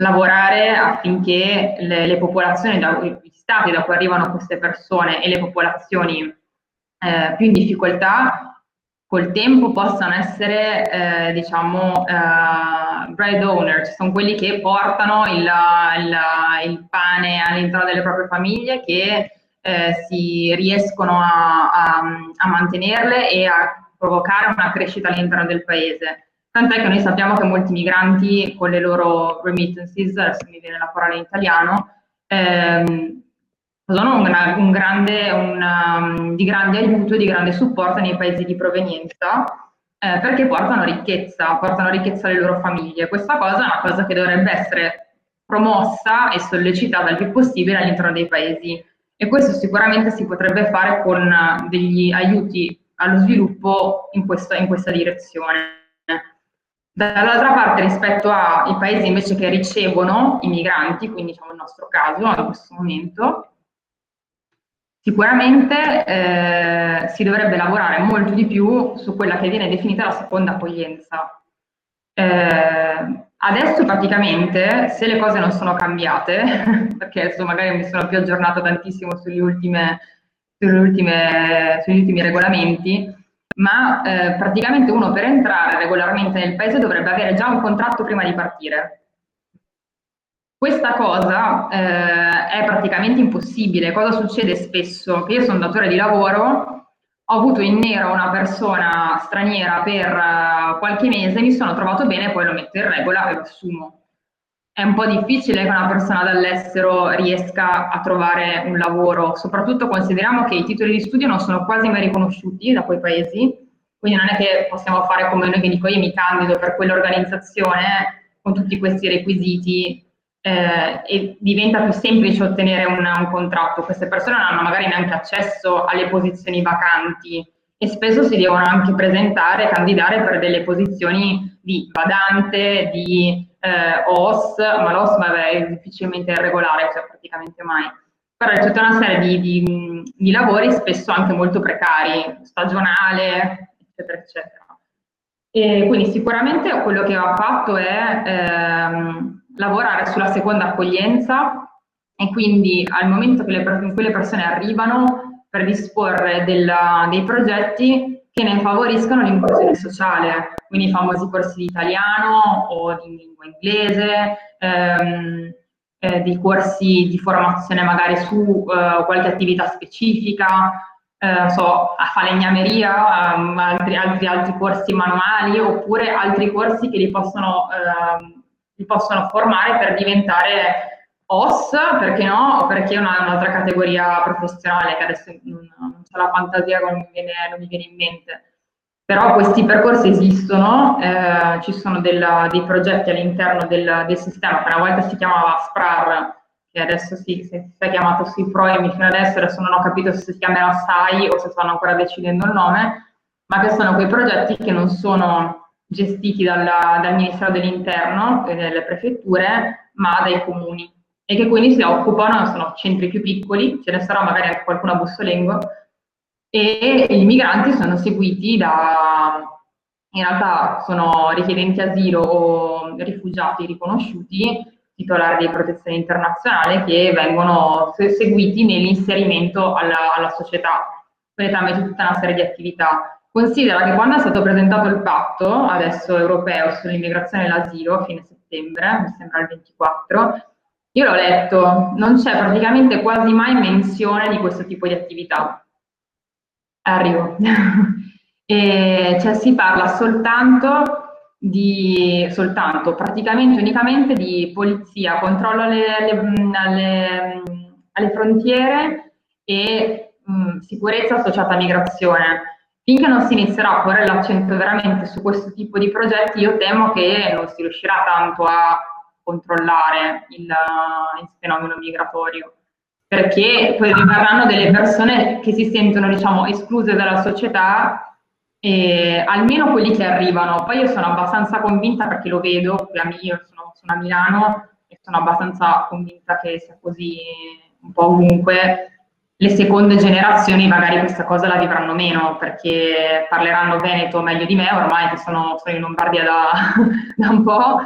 lavorare affinché le, le popolazioni, da, gli stati da cui arrivano queste persone e le popolazioni eh, più in difficoltà col tempo possano essere, eh, diciamo, eh, bread owners, sono quelli che portano il, il, il pane all'interno delle proprie famiglie, che eh, si riescono a, a, a, mantenerle e a provocare una crescita all'interno del paese. Tant'è che noi sappiamo che molti migranti con le loro remittances, adesso mi viene la parola in italiano, ehm, sono un, un grande, un, um, di grande aiuto e di grande supporto nei paesi di provenienza eh, perché portano ricchezza, portano ricchezza alle loro famiglie. Questa cosa è una cosa che dovrebbe essere promossa e sollecitata il più possibile all'interno dei paesi e questo sicuramente si potrebbe fare con degli aiuti allo sviluppo in questa, in questa direzione. Dall'altra parte, rispetto ai paesi invece che ricevono i migranti, quindi diciamo il nostro caso in questo momento, Sicuramente eh, si dovrebbe lavorare molto di più su quella che viene definita la seconda accoglienza. Eh, adesso praticamente, se le cose non sono cambiate, perché adesso magari mi sono più aggiornata tantissimo sulle ultime, sulle ultime, sugli ultimi regolamenti, ma eh, praticamente uno per entrare regolarmente nel paese dovrebbe avere già un contratto prima di partire. Questa cosa eh, è praticamente impossibile. Cosa succede spesso? Che io sono datore di lavoro, ho avuto in nero una persona straniera per uh, qualche mese, mi sono trovato bene, poi lo metto in regola e lo assumo. È un po' difficile che una persona dall'estero riesca a trovare un lavoro, soprattutto consideriamo che i titoli di studio non sono quasi mai riconosciuti da quei paesi, quindi non è che possiamo fare come noi che dico io mi candido per quell'organizzazione con tutti questi requisiti eh, e diventa più semplice ottenere un, un, contratto. Queste persone non hanno magari neanche accesso alle posizioni vacanti e spesso si devono anche presentare, candidare per delle posizioni di badante, di eh, OS, ma l'OS vabbè, è difficilmente irregolare, cioè praticamente mai. Però c'è tutta una serie di, di, di lavori, spesso anche molto precari, stagionale, eccetera, eccetera. E quindi sicuramente quello che va fatto è ehm, lavorare sulla seconda accoglienza e quindi al momento che le, in cui le persone arrivano predisporre dei progetti che ne favoriscano l'inclusione sociale, quindi i famosi corsi di italiano o di lingua inglese, ehm, eh, dei corsi di formazione magari su eh, qualche attività specifica, eh, so, a falegnameria, um, altri, altri, altri corsi manuali oppure altri corsi che li possono ehm, li possono formare per diventare OS, perché no, perché è una, un'altra categoria professionale che adesso non, non c'è la fantasia, non mi, viene, non mi viene in mente. Però questi percorsi esistono, eh, ci sono della, dei progetti all'interno del, del, sistema. Che una volta si chiamava SPRAR, che adesso si, si è chiamato SIPROIMI fino adesso, adesso non ho capito se si chiamerà SAI o se stanno ancora decidendo il nome, ma che sono quei progetti che non sono gestiti dalla, dal Ministero dell'Interno e dalle prefetture, ma dai comuni e che quindi si occupano, sono centri più piccoli, ce ne sarà magari anche qualcuno a Bussolengo, e gli migranti sono seguiti da, in realtà sono richiedenti asilo o rifugiati riconosciuti, titolari di protezione internazionale, che vengono seguiti nell'inserimento alla, alla società, quindi tutta una serie di attività. Considera che quando è stato presentato il patto, adesso europeo, sull'immigrazione e l'asilo, a fine settembre, mi sembra il 24, io l'ho letto, non c'è praticamente quasi mai menzione di questo tipo di attività. Arrivo. e, cioè si parla soltanto di, soltanto, praticamente unicamente di polizia, controllo alle, alle, alle, alle frontiere e mh, sicurezza associata a migrazione finché non si inizierà a porre l'accento veramente su questo tipo di progetti, io temo che non si riuscirà tanto a controllare il, il fenomeno migratorio, perché poi rimarranno delle persone che si sentono, diciamo, escluse dalla società, e almeno quelli che arrivano. Poi io sono abbastanza convinta, perché lo vedo, io sono, sono a Milano e sono abbastanza convinta che sia così un po' ovunque, le seconde generazioni magari questa cosa la vivranno meno perché parleranno Veneto meglio di me, ormai che sono, sono in Lombardia da, da un po'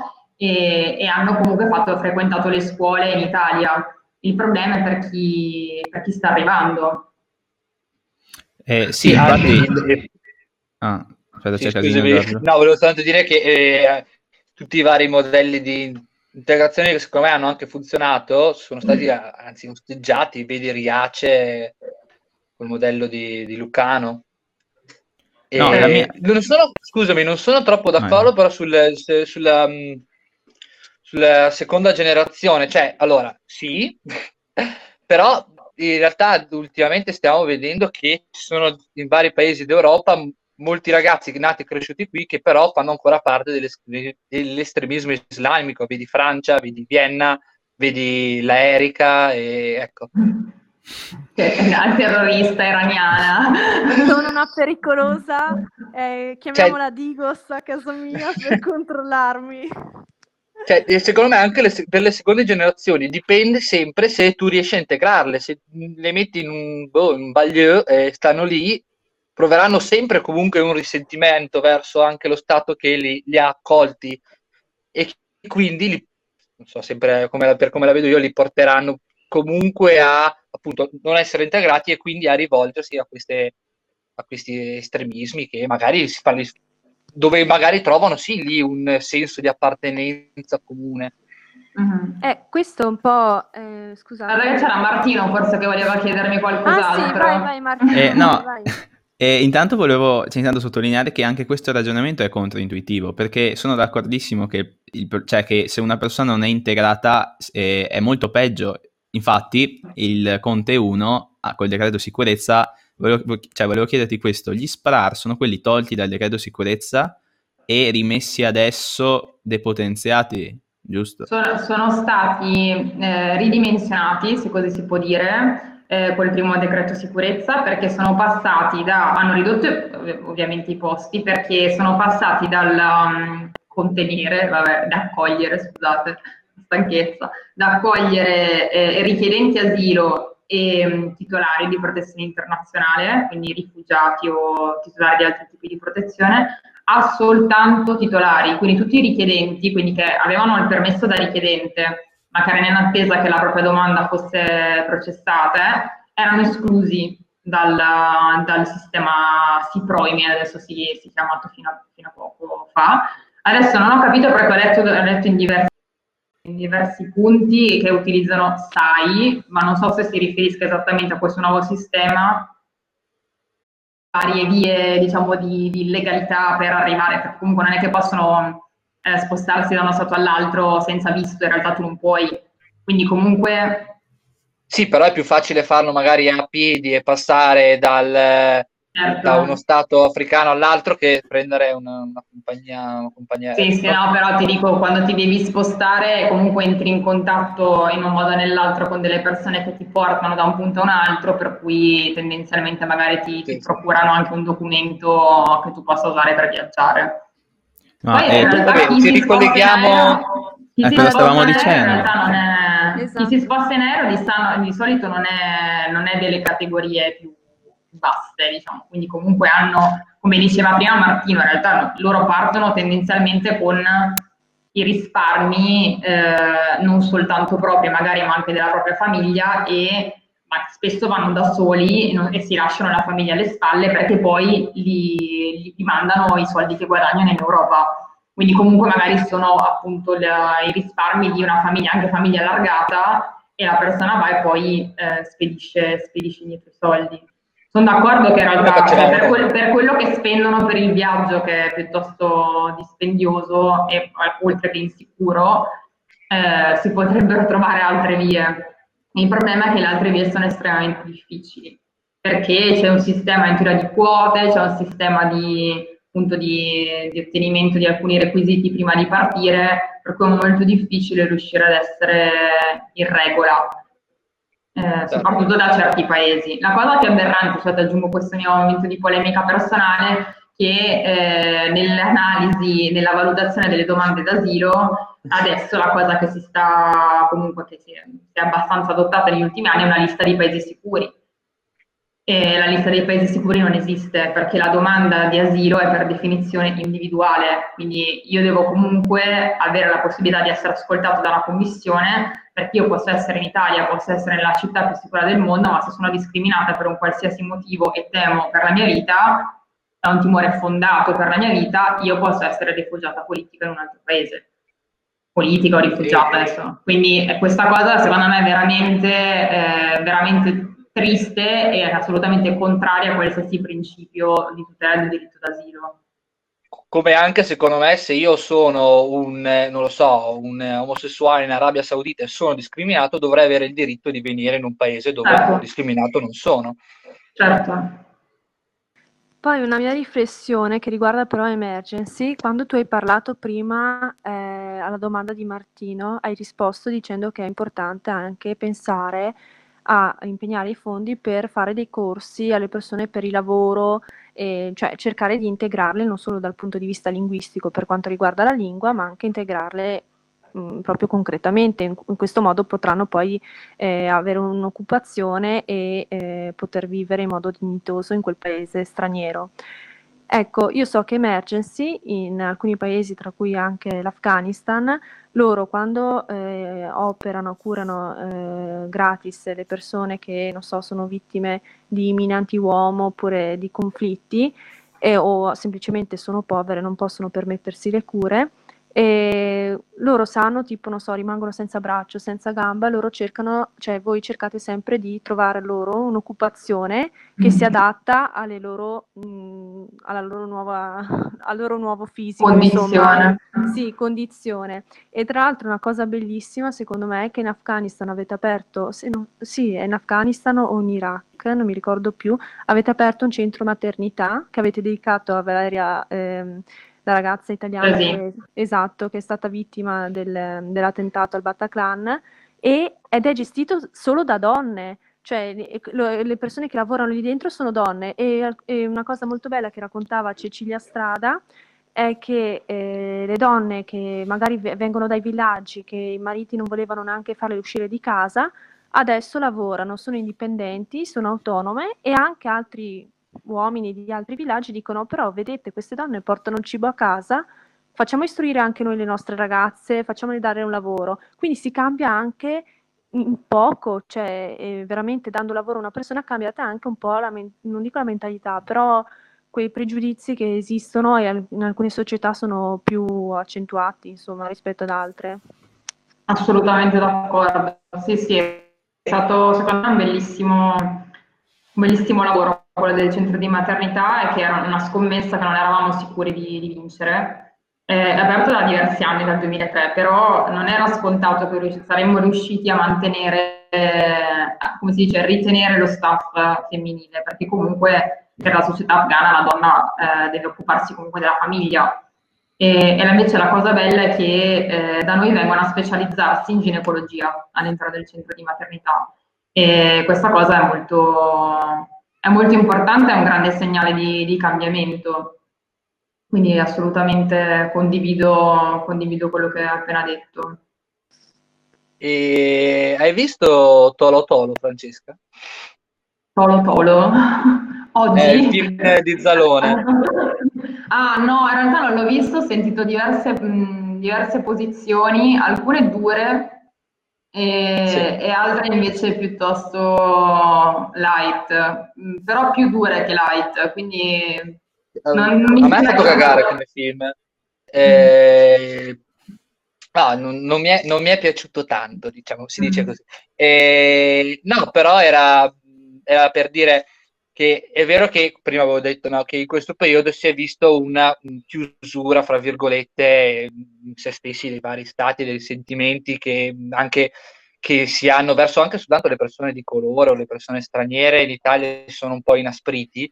e, e, hanno comunque fatto, frequentato le scuole in Italia. Il problema è per chi, per chi sta arrivando. Eh, sì, infatti... Ah, aspetta, sì, no, volevo soltanto dire che eh, tutti i vari modelli di integrazioni che secondo me hanno anche funzionato sono stati anzi osteggiati, vedi Riace col modello di, di Lucano. No, mia... non sono, scusami, non sono troppo d'accordo no, però sul, sulla, mm, sulla seconda generazione, cioè allora sì, però in realtà ultimamente stiamo vedendo che ci sono in vari paesi d'Europa molti ragazzi nati e cresciuti qui che però fanno ancora parte dell'estremismo islamico, vedi Francia, vedi Vienna, vedi la Erika e ecco. La terrorista iraniana. Sono una pericolosa, eh, chiamiamola cioè, Digos a casa mia per controllarmi. Cioè, secondo me anche le, per le seconde generazioni dipende sempre se tu riesci a integrarle, se le metti in un, boh, un baglieu e stanno lì, proveranno sempre comunque un risentimento verso anche lo Stato che li, li ha accolti. E quindi, li, non so, sempre come, per come la vedo io, li porteranno comunque a appunto non essere integrati e quindi a rivolgersi a queste a questi estremismi che magari si parli, dove magari trovano sì lì un senso di appartenenza comune. Mm-hmm. Eh, questo un po', eh, scusate. Allora c'era Martino forse che voleva chiedermi qualcos'altro. Ah sì, vai, vai Martino. Eh, no. vai. E intanto volevo cioè, intanto sottolineare che anche questo ragionamento è controintuitivo, perché sono d'accordissimo che, il, cioè, che se una persona non è integrata eh, è molto peggio. Infatti, il Conte 1, ah, col decreto sicurezza, volevo, cioè, volevo chiederti questo: gli SPRAR sono quelli tolti dal decreto sicurezza e rimessi adesso depotenziati, giusto? Sono, sono stati eh, ridimensionati, se così si può dire eh, col primo decreto sicurezza perché sono passati da, hanno ridotto ovviamente i posti perché sono passati dal um, contenere, vabbè, da accogliere, scusate, stanchezza, da accogliere eh, richiedenti asilo e um, titolari di protezione internazionale, quindi rifugiati o titolari di altri tipi di protezione, a soltanto titolari, quindi tutti i richiedenti, quindi che avevano il permesso da richiedente ma che erano in attesa che la propria domanda fosse processata, erano esclusi dal, dal sistema SIPROIMI, adesso si, si è chiamato fino a, fino a, poco fa. Adesso non ho capito perché ho letto, ho letto in, diversi, in diversi punti che utilizzano SAI, ma non so se si riferisca esattamente a questo nuovo sistema varie vie diciamo di, di legalità per arrivare, perché comunque non è che possono eh, spostarsi da uno stato all'altro senza visto, in realtà tu non puoi. Quindi comunque... Sì, però è più facile farlo magari a piedi e passare dal, certo. da uno stato africano all'altro che prendere una, una compagnia, una compagnia Sì, sì, no, però ti dico, quando ti devi spostare comunque entri in contatto in un modo o nell'altro con delle persone che ti portano da un punto a un altro, per cui tendenzialmente magari ti, sì, ti procurano anche un documento che tu possa usare per viaggiare. No, Poi, eh, vabbè, ci ricolleghiamo a cosa stavamo dicendo. È, esatto. Chi si sposta in aereo di, di solito non è, non è, delle categorie più basse, diciamo. quindi comunque hanno, come diceva prima Martino, in realtà loro partono tendenzialmente con i risparmi eh, non soltanto propri, magari ma anche della propria famiglia e spesso vanno da soli e, non, e, si lasciano la famiglia alle spalle perché poi gli, gli mandano i soldi che guadagnano in Europa. Quindi comunque magari sono appunto la, i risparmi di una famiglia, anche famiglia allargata, e la persona va e poi eh, spedisce, spedisce indietro i soldi. Sono d'accordo che in realtà cioè, per, quel, per, quello che spendono per il viaggio, che è piuttosto dispendioso e oltre che insicuro, eh, si potrebbero trovare altre vie. Il problema è che le altre vie sono estremamente difficili, perché c'è un sistema in teoria di quote, c'è un sistema di, appunto, di, di ottenimento di alcuni requisiti prima di partire, per cui è molto difficile riuscire ad essere in regola. Eh, soprattutto da certi paesi. La cosa più aberrante, cioè aggiungo questo mio momento di polemica personale, che eh, nell'analisi, nella valutazione delle domande d'asilo, adesso la cosa che si sta comunque che si è, si è abbastanza adottata negli ultimi anni è una lista di paesi sicuri. E la lista dei paesi sicuri non esiste perché la domanda di asilo è per definizione individuale, quindi io devo comunque avere la possibilità di essere ascoltato da una commissione perché io posso essere in Italia, posso essere nella città più sicura del mondo, ma se sono discriminata per un qualsiasi motivo e temo per la mia vita, da un timore fondato per la mia vita, io posso essere rifugiata politica in un altro paese. Politica o rifugiata adesso. Quindi eh, questa cosa secondo me è veramente, eh, veramente triste e assolutamente contraria a qualsiasi principio di tutela del diritto d'asilo. Come anche secondo me se io sono un, non lo so, un omosessuale in Arabia Saudita e sono discriminato, dovrei avere il diritto di venire in un paese dove certo. discriminato non sono. Certo. Poi una mia riflessione che riguarda però Emergency, quando tu hai parlato prima eh, alla domanda di Martino, hai risposto dicendo che è importante anche pensare a impegnare i fondi per fare dei corsi alle persone per il lavoro, eh, cioè cercare di integrarle non solo dal punto di vista linguistico per quanto riguarda la lingua, ma anche integrarle mh, proprio concretamente. In, in, questo modo potranno poi eh, avere un'occupazione e eh, poter vivere in modo dignitoso in quel paese straniero. Ecco, io so che Emergency in alcuni paesi, tra cui anche l'Afghanistan, loro quando eh, operano, curano eh, gratis le persone che, non so, sono vittime di mine anti-uomo oppure di conflitti eh, o semplicemente sono povere, non possono permettersi le cure, e loro sanno, tipo, non so, rimangono senza braccio, senza gamba, loro cercano, cioè voi cercate sempre di trovare loro un'occupazione che si mm-hmm. adatta alle loro, mh, mm, alla loro nuova, al loro nuovo fisico, condizione. Insomma. Sì, condizione. E tra l'altro una cosa bellissima, secondo me, è che in Afghanistan avete aperto, non, sì, è in Afghanistan o in Iraq, non mi ricordo più, avete aperto un centro maternità che avete dedicato a Valeria... Ehm, la ragazza italiana che, esatto, che è stata vittima del, dell'attentato al Bataclan e, ed è gestito solo da donne, cioè le persone che lavorano lì dentro sono donne. E, e una cosa molto bella che raccontava Cecilia Strada è che eh, le donne che magari vengono dai villaggi, che i mariti non volevano neanche farle uscire di casa, adesso lavorano, sono indipendenti, sono autonome e anche altri uomini di altri villaggi dicono però vedete queste donne portano il cibo a casa, facciamo istruire anche noi le nostre ragazze, facciamole dare un lavoro. Quindi si cambia anche in poco, cioè eh, veramente dando lavoro a una persona cambia anche un po' la, non dico la mentalità, però quei pregiudizi che esistono e in alcune società sono più accentuati, insomma, rispetto ad altre. Assolutamente d'accordo. Sì, sì, è stato secondo me un bellissimo, un bellissimo lavoro quello del centro di maternità e che era una scommessa che non eravamo sicuri di, di vincere. Eh, è aperto da diversi anni, dal 2003, però non era scontato che saremmo riusciti a mantenere, eh, come si dice, ritenere lo staff femminile, perché comunque per la società afghana la donna eh, deve occuparsi comunque della famiglia. E, e invece la cosa bella è che eh, da noi vengono a specializzarsi in ginecologia all'interno del centro di maternità e questa cosa è molto, è molto importante, è un grande segnale di, di cambiamento. Quindi assolutamente condivido, condivido quello che hai appena detto. E hai visto Tolo Tolo, Francesca? Tolo Tolo? Oggi? È il film di Zalone. ah no, in realtà non l'ho visto, ho sentito diverse, mh, diverse posizioni, alcune dure, e, sì. e altre invece piuttosto light, mm, però più dure che light, quindi... Non, non a me ha fatto cagare come film. Eh, no, non, non, mi è, non, mi è, piaciuto tanto, diciamo, si dice mm. così. Eh, no, però era, era, per dire che è vero che prima avevo detto no, che in questo periodo si è visto una chiusura, fra virgolette, in se stessi dei vari stati, dei sentimenti che anche che si hanno verso anche soltanto le persone di colore o le persone straniere in Italia sono un po' inaspriti.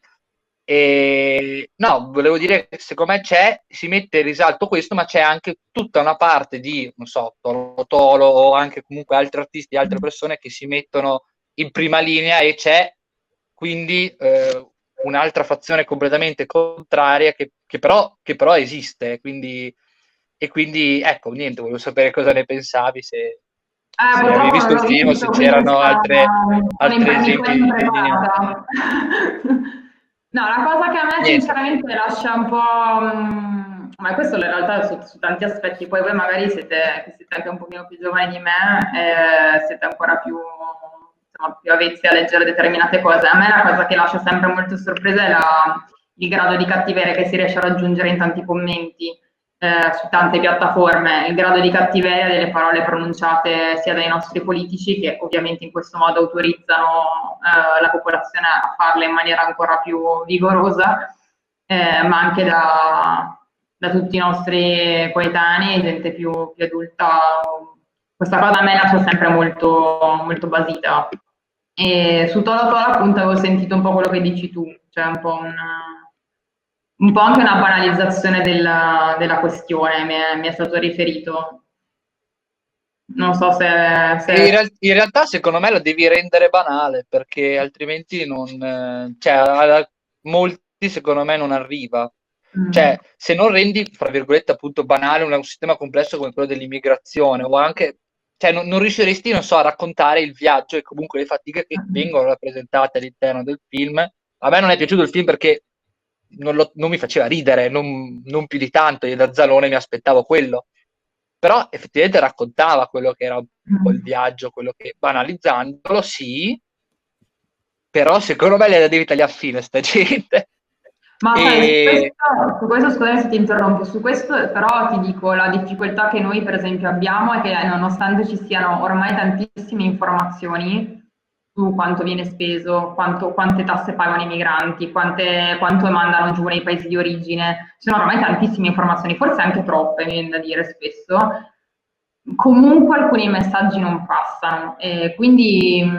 E no, volevo dire che secondo me c'è, si mette in risalto questo, ma c'è anche tutta una parte di, non so, Tolo Tolo o anche comunque altri artisti, altre persone che si mettono in prima linea e c'è quindi eh, un'altra fazione completamente contraria che, che, però, che però, esiste. Quindi, e quindi, ecco, niente, volevo sapere cosa ne pensavi, se, eh, se avevi visto il film o se c'erano altre, altri esempi. no, la cosa che a me niente. sinceramente lascia un po'... Mh, ma questo in realtà su, su, tanti aspetti, poi voi magari siete, siete anche un pochino più giovani di me, eh, siete ancora più insomma, più avvezzi a leggere determinate cose. A me la cosa che lascia sempre molto sorpresa è la, il grado di cattiveria che si riesce a raggiungere in tanti commenti eh, su tante piattaforme, il grado di cattiveria delle parole pronunciate sia dai nostri politici che ovviamente in questo modo autorizzano eh, la popolazione a farle in maniera ancora più vigorosa, eh, ma anche da, da, tutti i nostri coetanei, gente più, più adulta. Questa cosa a me lascia sempre molto, molto basita. E su Tolo Tolo appunto avevo sentito un po' quello che dici tu, cioè un po', una, un po anche una banalizzazione della, della questione, mi è, mi è, stato riferito. Non so se... se... In, real- in, realtà secondo me lo devi rendere banale perché altrimenti non... Cioè, molti secondo me non arriva. Mm. Cioè, se non rendi, fra virgolette, appunto banale un, un sistema complesso come quello dell'immigrazione o anche cioè non, non, riusciresti, non so, a raccontare il viaggio e comunque le fatiche che mm-hmm. vengono rappresentate all'interno del film. A me non è piaciuto il film perché non, lo, non mi faceva ridere, non, non, più di tanto, io da Zalone mi aspettavo quello. Però effettivamente raccontava quello che era un po' il viaggio, quello che banalizzandolo, sì, però secondo me le devi tagliare fine sta gente. Ma e... sai, su questo, scusami se ti interrompo, su questo però ti dico la difficoltà che noi per esempio abbiamo è che nonostante ci siano ormai tantissime informazioni su quanto viene speso, quanto, quante tasse pagano i migranti, quante, quanto mandano giù nei paesi di origine, ci sono ormai tantissime informazioni, forse anche troppe, mi viene da dire spesso, comunque alcuni messaggi non passano e quindi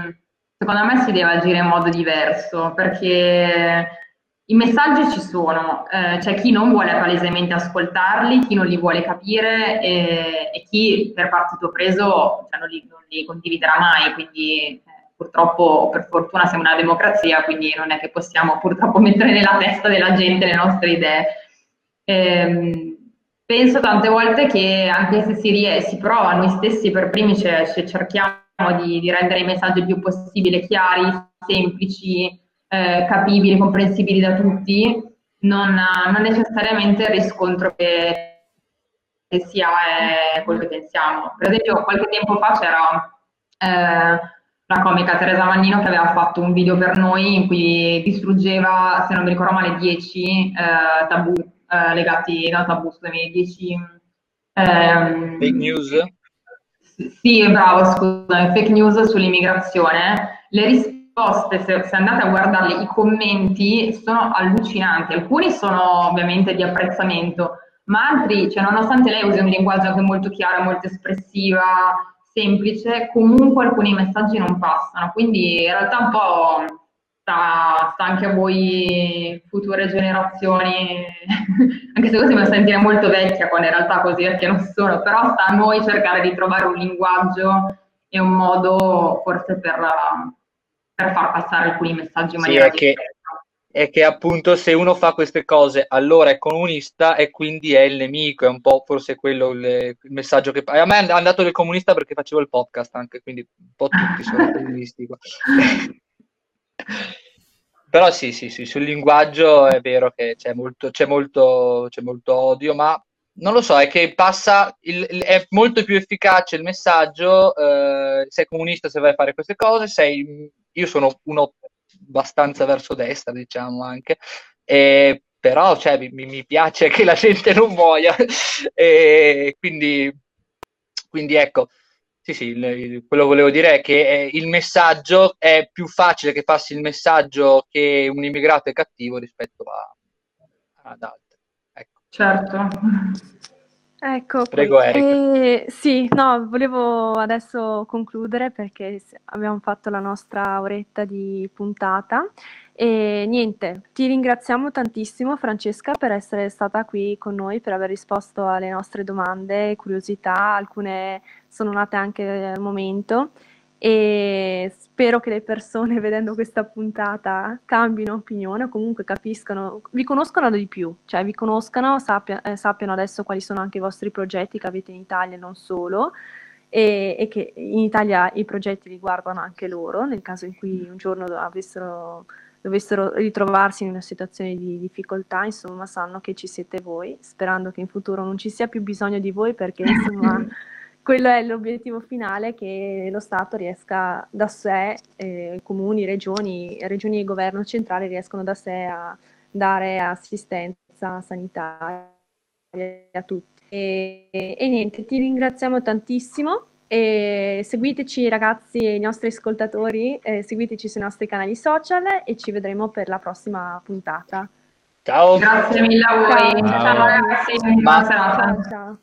secondo me si deve agire in modo diverso perché i messaggi ci sono, eh, c'è chi non vuole palesemente ascoltarli, chi non li vuole capire e, e chi per partito preso cioè, non, li, non, li, condividerà mai, quindi eh, purtroppo per fortuna siamo una democrazia, quindi non è che possiamo purtroppo mettere nella testa della gente le nostre idee. Eh, penso tante volte che anche se si, ries- si prova noi stessi per primi cioè, cerchiamo di, di rendere i messaggi il più possibile chiari, semplici, eh, capibili, comprensibili da tutti, non, non necessariamente il riscontro che, che si ha è quello che pensiamo. Per esempio, qualche tempo fa c'era eh, la comica Teresa Mannino che aveva fatto un video per noi in cui distruggeva, se non mi ricordo male, 10 eh, tabù eh, legati, no tabù, scusami, 10 ehm, fake news. Sì, bravo, scusa, fake news sull'immigrazione. Le risposte risposte, se, se, andate a guardarle, i commenti sono allucinanti. Alcuni sono ovviamente di apprezzamento, ma altri, cioè, nonostante lei usi un linguaggio anche molto chiaro, molto espressiva, semplice, comunque alcuni messaggi non passano. Quindi in realtà un po' sta, sta anche a voi future generazioni, anche se così mi sentire molto vecchia quando in realtà così perché non sono, però sta a noi cercare di trovare un linguaggio e un modo forse per per far passare alcuni messaggi in maniera sì, è che, è che appunto se uno fa queste cose allora è comunista e quindi è il nemico, è un po' forse quello il, il messaggio che... A me è andato del comunista perché facevo il podcast anche, quindi un po' tutti sono comunisti qua. Però sì, sì, sì, sul linguaggio è vero che c'è molto, c'è molto, c'è molto odio, ma non lo so, è che passa, il, è molto più efficace il messaggio, eh, sei comunista se vai a fare queste cose, sei, io sono uno abbastanza verso destra, diciamo anche, e, però cioè, mi, mi, piace che la gente non muoia, e quindi, quindi ecco, sì sì, quello che volevo dire è che il messaggio è più facile che passi il messaggio che un immigrato è cattivo rispetto a, ad altri. Certo. Ecco, Prego eh, sì, no, volevo adesso concludere perché abbiamo fatto la nostra oretta di puntata. E niente, ti ringraziamo tantissimo Francesca per essere stata qui con noi, per aver risposto alle nostre domande e curiosità, alcune sono nate anche al momento e spero che le persone vedendo questa puntata cambino opinione o comunque capiscano, vi conoscano di più, cioè vi conoscano, sappia, eh, sappiano adesso quali sono anche i vostri progetti che avete in Italia e non solo e, e, che in Italia i progetti riguardano anche loro nel caso in cui un giorno avessero, dovessero ritrovarsi in una situazione di difficoltà, insomma sanno che ci siete voi, sperando che in futuro non ci sia più bisogno di voi perché insomma quello è l'obiettivo finale, che lo Stato riesca da sé, eh, comuni, regioni, regioni e governo centrale riescono da sé a dare assistenza sanitaria a tutti. E, e niente, ti ringraziamo tantissimo. E seguiteci ragazzi e i nostri ascoltatori, eh, seguiteci sui nostri canali social e ci vedremo per la prossima puntata. Ciao. Grazie mille a voi. Ciao, ciao ragazzi. Buona serata. Ciao.